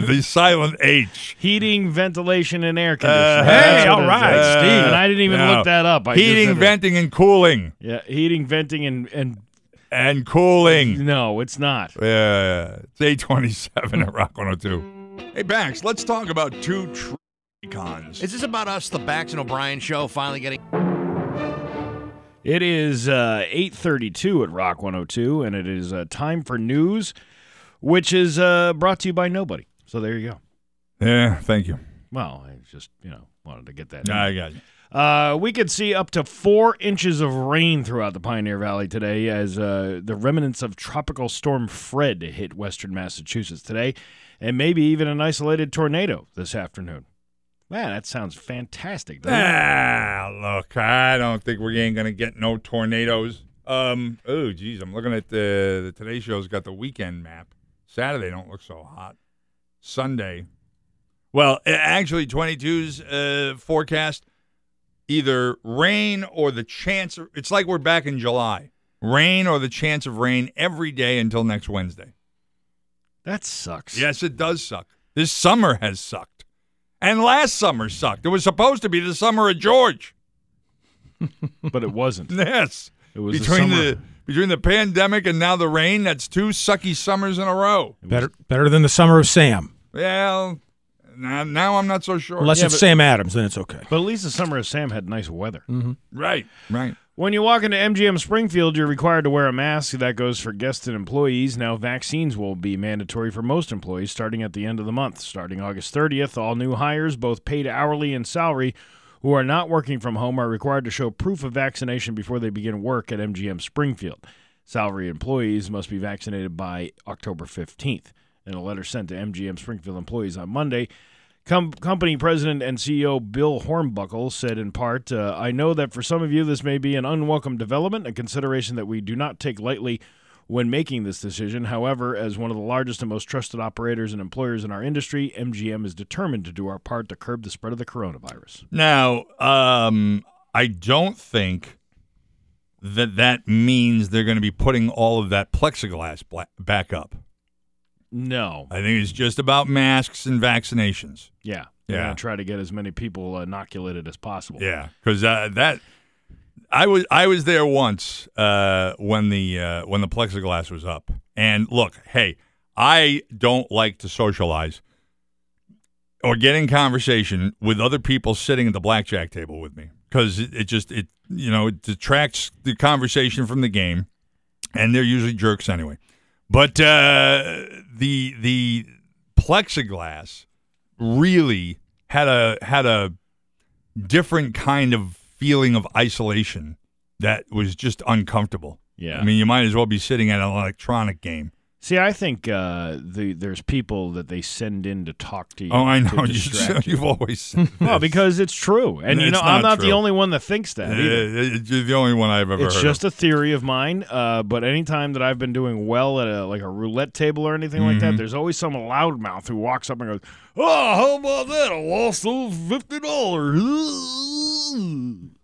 the silent H. Heating, ventilation, and air conditioning. Uh, hey, all it. Steve. And I didn't even No. look that up. I Heating, venting, and cooling. Yeah, heating, venting, and and And cooling. no, it's not. Yeah, it's 827 at Rock 102. Hey, Bax, let's talk about two Tricons. Is this about us, the Bax and O'Brien show, finally getting? It is uh, 8:32 at Rock 102, and it is uh, time for news, which is uh, brought to you by nobody. So there you go. Yeah, thank you. Well, I just you know wanted to get that. in. I got you. Uh, we could see up to four inches of rain throughout the Pioneer Valley today as uh, the remnants of Tropical Storm Fred hit western Massachusetts today, and maybe even an isolated tornado this afternoon. Man, that sounds fantastic. Ah, look, I don't think we ain't gonna get no tornadoes. Um, oh, geez, I'm looking at the the Today Show's got the weekend map. Saturday don't look so hot. Sunday, well, actually, 22's uh, forecast either rain or the chance. Of, it's like we're back in July. Rain or the chance of rain every day until next Wednesday. That sucks. Yes, it does suck. This summer has sucked. And last summer sucked. It was supposed to be the summer of George. but it wasn't. Yes. It was the between summer- the, between the pandemic and now the rain, that's two sucky summers in a row. better better than the summer of Sam. Well, now, now I'm not so sure. Unless Yeah, it's but- Sam Adams, then it's okay. But at least the summer of Sam had nice weather. Mm-hmm. right, right. When you walk into MGM Springfield, you're required to wear a mask. That goes for guests and employees. Now, vaccines will be mandatory for most employees starting at the end of the month. Starting August 30th, all new hires, both paid hourly and salary, who are not working from home are required to show proof of vaccination before they begin work at MGM Springfield. Salary employees must be vaccinated by October 15th. In a letter sent to MGM Springfield employees on Monday, Com- company president and CEO Bill Hornbuckle said in part, uh, I know that for some of you this may be an unwelcome development, a consideration that we do not take lightly when making this decision. However, as one of the largest and most trusted operators and employers in our industry, MGM is determined to do our part to curb the spread of the coronavirus. Now, um, I don't think that that means they're going to be putting all of that plexiglass back up. No. I think it's just about masks and vaccinations. Yeah. Yeah. try to get as many people inoculated as possible. Yeah, because uh, that I was I was there once uh, when the uh, when the plexiglass was up, and look, hey, I don't like to socialize or get in conversation with other people sitting at the blackjack table with me because it, it just it you know it detracts the conversation from the game, and they're usually jerks anyway. But uh, the the plexiglass really had a had a different kind of feeling of isolation that was just uncomfortable. Yeah. I mean, you might as well be sitting at an electronic game. See, I think uh, the there's people that they send in to talk to you. Oh, I know. You, have always said Well, because it's true, and you know I'm not not the only one that thinks that. Either. you're the only one I've ever It's just of. a theory of mine, uh, but anytime that I've been doing well at a like a roulette table or anything like Mm-hmm. that, there's always some loudmouth who walks up and goes, "Oh, how about that? I lost those fifty dollars."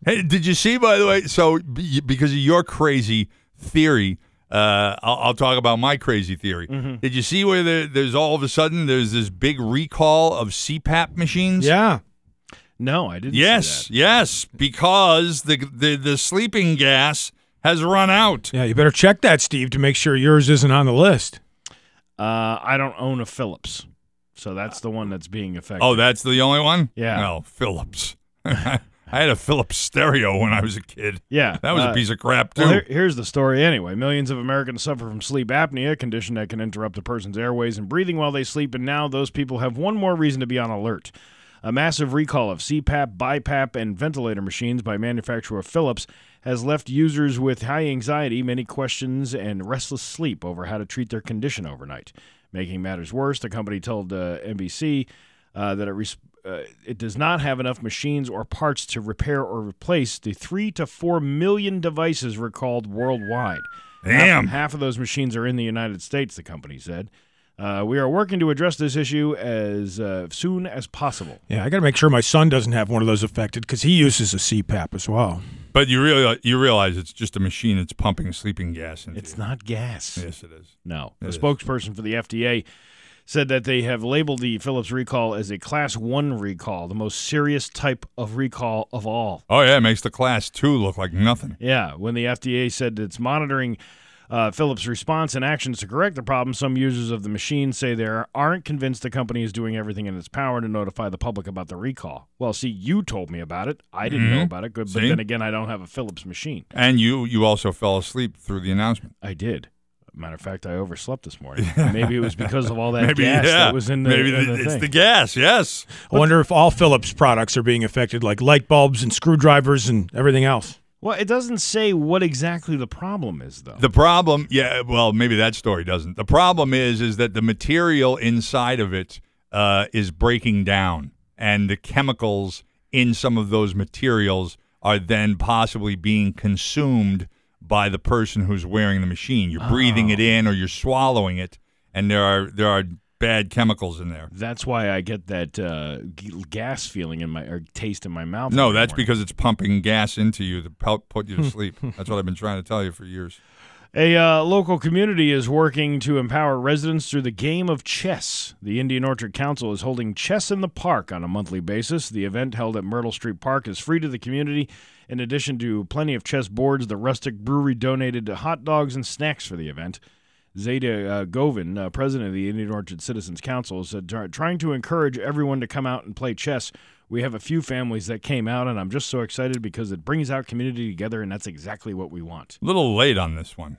Hey, did you see, by the way? So, because of your crazy theory, uh, I'll, I'll talk about my crazy theory. Mm-hmm. Did you see where there, there's all of a sudden there's this big recall of CPAP machines? Yeah. No, I didn't. see Yes, that. yes, because the, the the sleeping gas has run out. Yeah, you better check that, Steve, to make sure yours isn't on the list. Uh, I don't own a Phillips, so that's the one that's being affected. Oh, that's the only one. Yeah. Well, Philips. I had a Philips stereo when I was a kid. yeah, That was uh, a piece of crap too. Well, here- here's the story anyway. Millions of Americans suffer from sleep apnea, a condition that can interrupt a person's airways and breathing while they sleep, and now those people have one more reason to be on alert. A massive recall of CPAP, BiPAP, and ventilator machines by manufacturer Philips has left users with high anxiety, many questions, and restless sleep over how to treat their condition overnight. Making matters worse, the company told uh, NBC uh, that it, res- uh, it does not have enough machines or parts to repair or replace the three to four million devices recalled worldwide. Damn. Half, half of those machines are in the United States, the company said. Uh, we are working to address this issue as uh, soon as possible. Yeah, I got to make sure my son doesn't have one of those affected because he uses a CPAP as well. but you really you realize it's just a machine that's pumping sleeping gas into It's you. not gas. Yes, it is. No. It The is. spokesperson for the FDA said that they have labeled the Philips recall as a class one recall, the most serious type of recall of all. Oh yeah, it makes the class two look like nothing. Yeah, when the FDA said it's monitoring uh, Philips' response and actions to correct the problem, some users of the machine say they aren't convinced the company is doing everything in its power to notify the public about the recall. Well, see, you told me about it. I didn't know Mhm. about it, good, but See? then again, I don't have a Philips machine. And you you also fell asleep through the announcement. I did. Matter of fact, I overslept this morning. Maybe it was because of all that Maybe gas yeah. that was in the, maybe in the- the it's thing. the gas. Yes. I wonder if all Philips products are being affected, like light bulbs and screwdrivers and everything else. Well, it doesn't say what exactly the problem is, though. The problem, yeah, well, maybe that story doesn't. The problem is, is that the material inside of it uh, is breaking down, and the chemicals in some of those materials are then possibly being consumed by the person who's wearing the machine. You're breathing it in, or you're swallowing it, and there are there are bad chemicals in there. That's why I get that uh, g- gas feeling in my or taste in my mouth. No, every that's morning. because it's pumping gas into you to help put you to sleep. That's what I've been trying to tell you for years. A uh, local community is working to empower residents through the game of chess. The Indian Orchard Council is holding Chess in the Park on a monthly basis. The event held at Myrtle Street Park is free to the community. In addition to plenty of chess boards, the Rustic Brewery donated hot dogs and snacks for the event. Zeta uh, Govin, uh, president of the Indian Orchard Citizens Council, said, trying to encourage everyone to come out and play chess. We have a few families that came out, and I'm just so excited because it brings our community together, and that's exactly what we want. A little late on this one.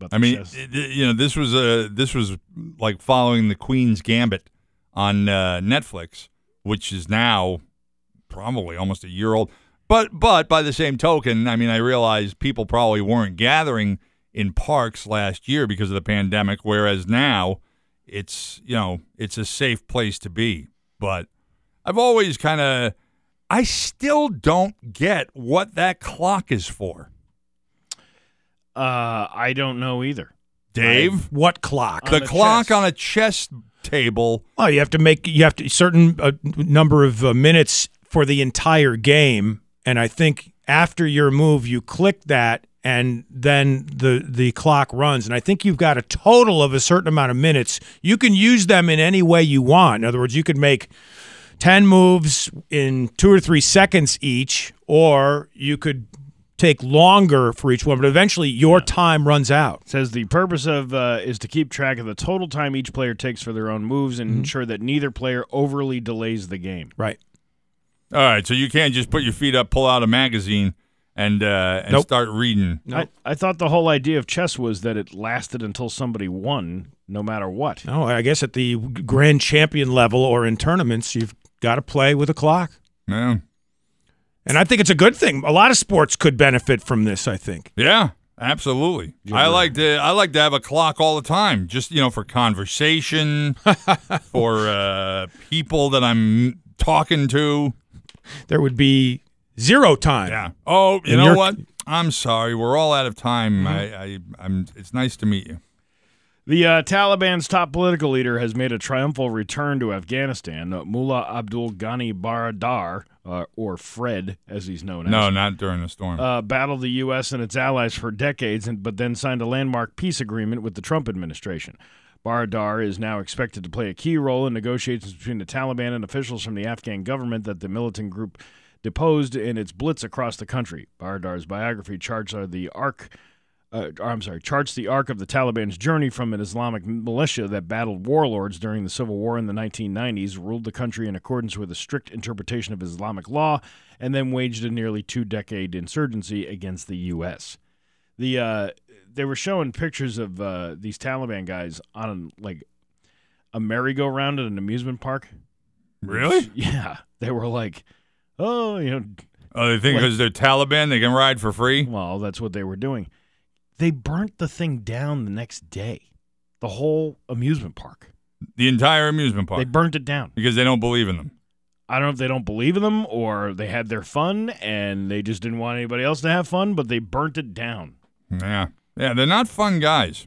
But I mean, it- you know, this was a this was like following the Queen's Gambit on uh, Netflix, which is now probably almost a year old. But but by the same token, I mean, I realize people probably weren't gathering in parks last year because of the pandemic, whereas now it's you know it's a safe place to be. But I've always kind of I still don't get what that clock is for. Uh, I don't know either. Dave, What clock? the the clock chess. on a chess table. Oh, you have to make you have to certain uh, number of uh, minutes for the entire game, and I think after your move, you click that, and then the the clock runs. And I think you've got a total of a certain amount of minutes. You can use them in any way you want. In other words, you could make ten moves in two or three seconds each, or you could take longer for each one. But eventually, your time runs out. says the purpose of uh, is to keep track of the total time each player takes for their own moves and ensure that neither player overly delays the game. Right. All right, so you can't just put your feet up, pull out a magazine, and uh, and Nope. start reading. I, I thought the whole idea of chess was that it lasted until somebody won, no matter what. Oh, I guess at the grand champion level or in tournaments, you've got to play with a clock. Yeah, And I think it's a good thing. A lot of sports could benefit from this, I think. yeah, absolutely. I like to I like to have a clock all the time, just you know, for conversation, for uh, people that I'm talking to. There would be zero time. Yeah. Oh, you And know you're- what? I'm sorry. We're all out of time. Mm-hmm. I, I, I'm. It's nice to meet you. The uh, Taliban's top political leader has made a triumphal return to Afghanistan. Uh, Mullah Abdul Ghani Baradar, uh, or Fred, as he's known as. No, not during the storm. uh, battled the U.S. and its allies for decades, and, but then signed a landmark peace agreement with the Trump administration. Baradar is now expected to play a key role in negotiations between the Taliban and officials from the Afghan government that the militant group deposed in its blitz across the country. Baradar's biography charts are the arc. Uh, I'm sorry, charts the arc of the Taliban's journey from an Islamic militia that battled warlords during the Civil War in the 1990s, ruled the country in accordance with a strict interpretation of Islamic law, and then waged a nearly two decade insurgency against the U.S. The uh, they were showing pictures of uh, these Taliban guys on like a merry-go-round at an amusement park. really? Yeah, they were like, oh, you know, Oh, they think Like- because they're Taliban, they can ride for free. well, that's what they were doing. They burnt the thing down the next day. The whole amusement park. The entire amusement park They burnt it down. because they don't believe in them. I don't know if they don't believe in them or they had their fun and they just didn't want anybody else to have fun, but they burnt it down. Yeah, yeah, they're not fun guys.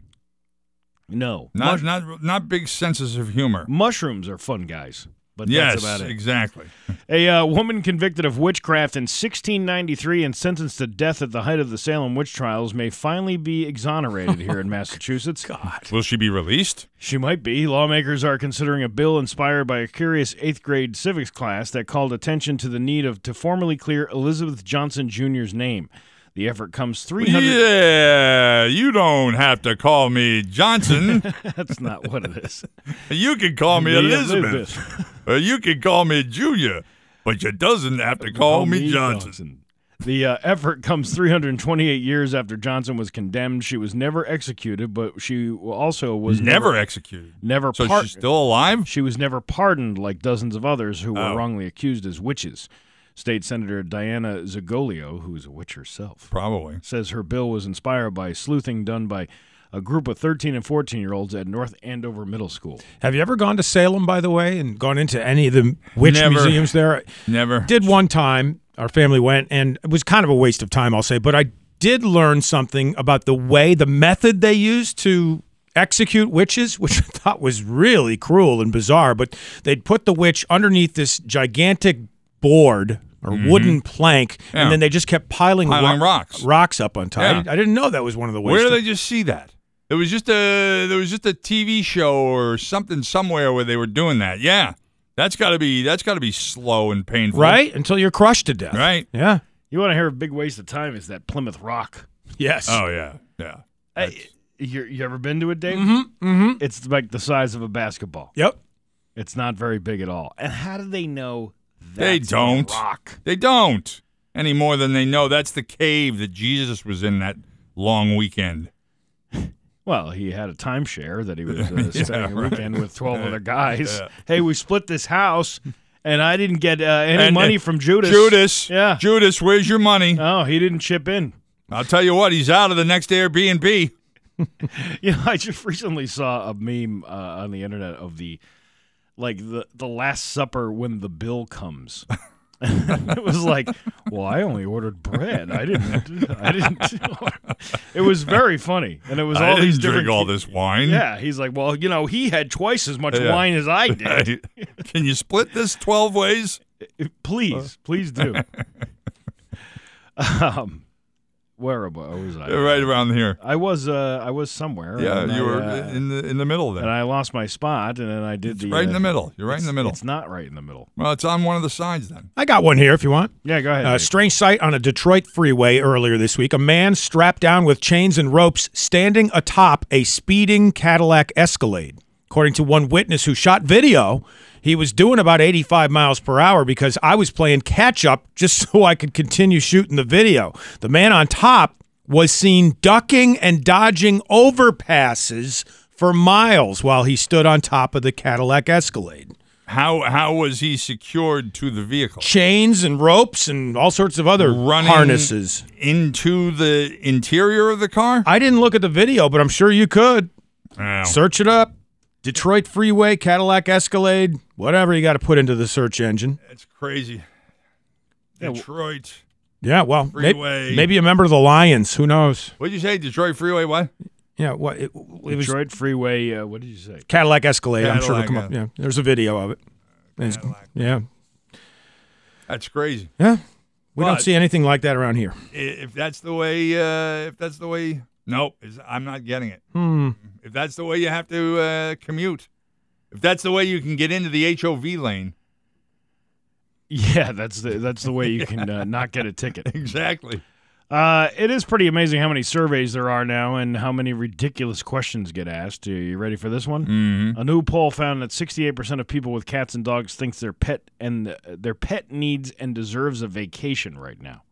No. Not Mush- not not big senses of humor. mushrooms are fun guys, but yes, that's about it. exactly. A uh, woman convicted of witchcraft in 1693 and sentenced to death at the height of the Salem witch trials may finally be exonerated here in Massachusetts. God. Will she be released? She might be. Lawmakers are considering a bill inspired by a curious eighth grade civics class that called attention to the need of to formally clear Elizabeth Johnson Jr.'s name. The effort comes 300. Yeah, you don't have to call me Johnson. That's not what it is. you can call me The Elizabeth, or you can call me Junior, but you doesn't have to call, me Johnson. The uh, effort comes 328 years after Johnson was condemned. She was never executed, but she also was Never executed. never So par- she's still alive. She was never pardoned like dozens of others who were Oh. wrongly accused as witches. State Senator Diana DiZoglio, who is a witch herself, Probably. says her bill was inspired by sleuthing done by a group of 13 and 14 year olds at North Andover Middle School. Have you ever gone to Salem, by the way, and gone into any of the witch Never. museums there? Never. Did one time. Our family went, and it was kind of a waste of time, I'll say. But I did learn something about the way, the method they used to execute witches, which I thought was really cruel and bizarre. But they'd put the witch underneath this gigantic board or wooden plank, Mm-hmm. Yeah. and then they just kept piling, Piling rocks. rocks up on top. I Yeah. didn't- I didn't know that was one of the ways. Where to- did they just see that? It was just a there was just a TV show or something somewhere where they were doing that. Yeah, that's got to be that's got to be slow and painful, right until you're crushed to death. Right. Yeah. You want to hear a big waste of time? Is that Plymouth Rock? Yes. Oh yeah, yeah. Hey, you, you ever been to it, Dave? Mm-hmm. Mm-hmm. It's like the size of a basketball. Yep. It's not very big at all. And how do they know They don't. rock? They don't any more than they know that's the cave that Jesus was in that long weekend. Well, he had a timeshare that he was uh, Yeah, spending a right. weekend with 12 other guys. Yeah. Hey, we split this house, and I didn't get uh, any And, uh, money from Judas. Judas, Yeah. Judas, where's your money? Oh, he didn't chip in. I'll tell you what, he's out of the next Airbnb. You know, I just recently saw a meme uh, on the internet of the like the the Last Supper when the bill comes. it was like, well, I only ordered bread. I didn't. I didn't. it was very funny, and it was all these different. drink all this wine. Yeah, he's like, well, you know, he had twice as much Yeah. wine as I did. Can you split this 12 ways? please, please do. um, where am I? Where was I? Right around here. I was. Uh, I was somewhere. Yeah, you I, were uh, in the in the middle there. and I lost my spot, and then I did It's the right in uh, the middle. You're right in the middle. It's not right in the middle. Well, it's on one of the sides then. I got one here if you want. Yeah, go ahead. A Dave. strange sight on a Detroit freeway earlier this week. A man strapped down with chains and ropes standing atop a speeding Cadillac Escalade. According to one witness who shot video, he was doing about 85 miles per hour because I was playing catch up just so I could continue shooting the video. The man on top was seen ducking and dodging overpasses for miles while he stood on top of the Cadillac Escalade. How how was he secured to the vehicle? Chains and ropes and all sorts of other Running harnesses. into the interior of the car? I didn't look at the video, but I'm sure you could. Search it up. Detroit Freeway, Cadillac Escalade, whatever you got to put into the search engine. That's crazy. Detroit. Yeah, well, may- maybe a member of the Lions. Who knows? What'd you say? Detroit Freeway? What? Yeah, what it, it was Detroit Freeway. Uh, what did you say? Cadillac Escalade. I'm sure it'll Cadillac, come up. Yeah, there's a video of it. And it's- yeah, That's crazy. yeah. We don't see anything like that around here. If that's the way, uh, if that's the way, nope, I'm not getting it. Hmm. If that's the way you have to uh, commute, if that's the way you can get into the HOV lane, Yeah, that's the that's the way you can uh, not get a ticket. exactly. Uh, it is pretty amazing how many surveys there are now and how many ridiculous questions get asked. Are you ready for this one? Mm-hmm. A new poll found that 68% of people with cats and dogs thinks their pet and uh, their pet needs and deserves a vacation right now.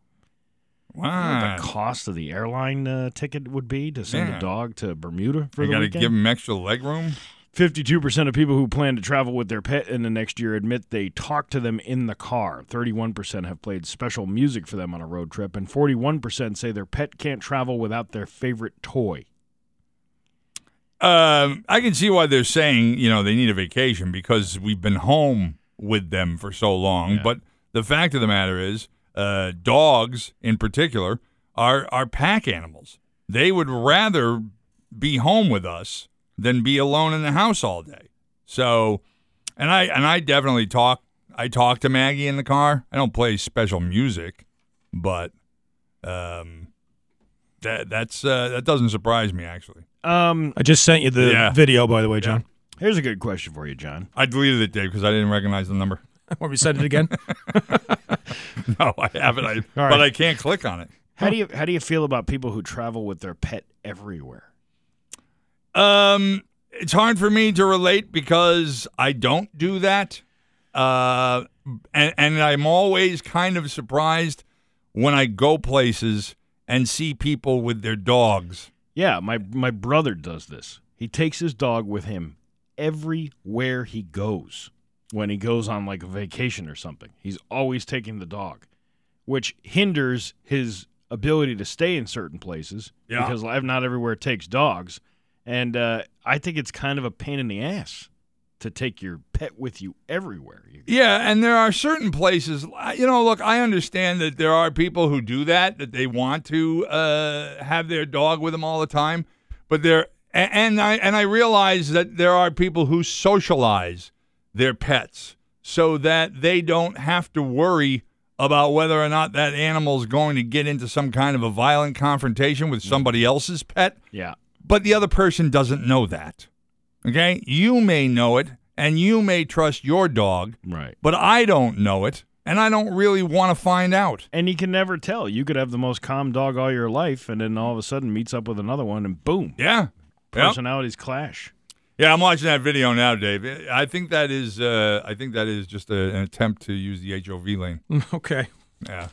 You know what Wow. the cost of the airline uh, ticket would be to send Yeah. a dog to Bermuda for You the got to weekend? give them extra leg room. 52% of people who plan to travel with their pet in the next year admit they talk to them in the car. 31% have played special music for them on a road trip, and 41% say their pet can't travel without their favorite toy. Um, I can see why they're saying you know they need a vacation because we've been home with them for so long. But the fact of the matter is, uh, dogs in particular are are pack animals. They would rather be home with us than be alone in the house all day. So, and I and I definitely talk. I talk to Maggie in the car. I don't play special music, but um, that that's uh, that doesn't surprise me actually. Um, I just sent you the Yeah. video, by the way, John. here's a good question for you, John. I deleted it, Dave, because I didn't recognize the number. Want me to send it again? No, I haven't. I, right. But I can't click on it. How do you how do you feel about people who travel with their pet everywhere? Um, it's hard for me to relate because I don't do that. Uh, and, and I'm always kind of surprised when I go places and see people with their dogs. Yeah, my my brother does this. He takes his dog with him everywhere he goes. When he goes on like a vacation or something, he's always taking the dog, which hinders his ability to stay in certain places Yeah. because life not everywhere takes dogs. And uh, I think it's kind of a pain in the ass to take your pet with you everywhere. You- Yeah, and there are certain places. You know, look, I understand that there are people who do that, that they want to uh, have their dog with them all the time, but there, and I and I realize that there are people who socialize their pets so that they don't have to worry about whether or not that animal is going to get into some kind of a violent confrontation with somebody else's pet Yeah. but the other person doesn't know that. Okay? You may know it and you may trust your dog, Right. but I don't know it and I don't really want to find out. And you can never tell. You could have the most calm dog all your life, and then all of a sudden meets up with another one, and boom, Yeah. Yep. personalities clash. Yeah, I'm watching that video now, Dave. I think that is uh, I think that is just a, an attempt to use the HOV lane. okay. Yeah.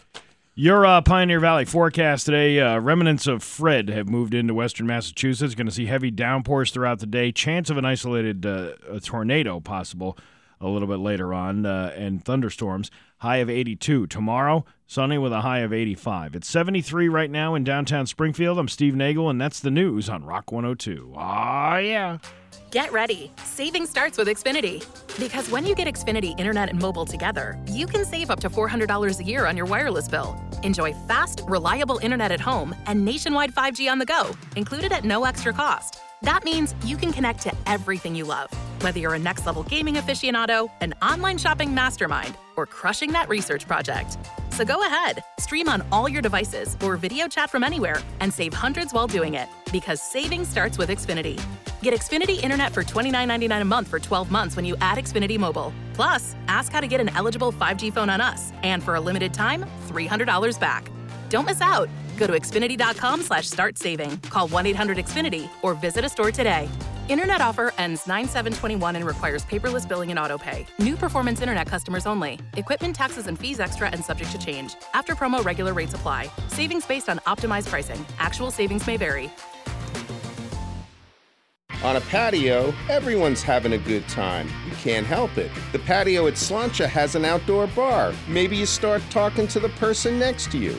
Your uh, Pioneer Valley forecast today uh, remnants of Fred have moved into western Massachusetts. Going to see heavy downpours throughout the day. Chance of an isolated uh, tornado possible. A little bit later on, uh, and thunderstorms. High of 82. Tomorrow, sunny with a high of 85. It's 73 right now in downtown Springfield. I'm Steve Nagel, and that's the news on Rock 102. Ah, yeah. Get ready. Saving starts with Xfinity. Because when you get Xfinity Internet and mobile together, you can save up to $400 a year on your wireless bill. Enjoy fast, reliable internet at home and nationwide 5G on the go, included at no extra cost. That means you can connect to everything you love, whether you're a next level gaming aficionado, an online shopping mastermind, or crushing that research project. So go ahead, stream on all your devices or video chat from anywhere and save hundreds while doing it because saving starts with Xfinity. Get Xfinity Internet for $29.99 a month for 12 months when you add Xfinity Mobile. Plus, ask how to get an eligible 5G phone on us, and for a limited time, $300 back. Don't miss out. Go to Xfinity.com slash start saving. Call 1-800-XFINITY or visit a store today. Internet offer ends 9-7-21 and requires paperless billing and autopay. New performance internet customers only. Equipment taxes and fees extra and subject to change. After promo regular rates apply. Savings based on optimized pricing. Actual savings may vary. On a patio, everyone's having a good time. You can't help it. The patio at Slancha has an outdoor bar. Maybe you start talking to the person next to you.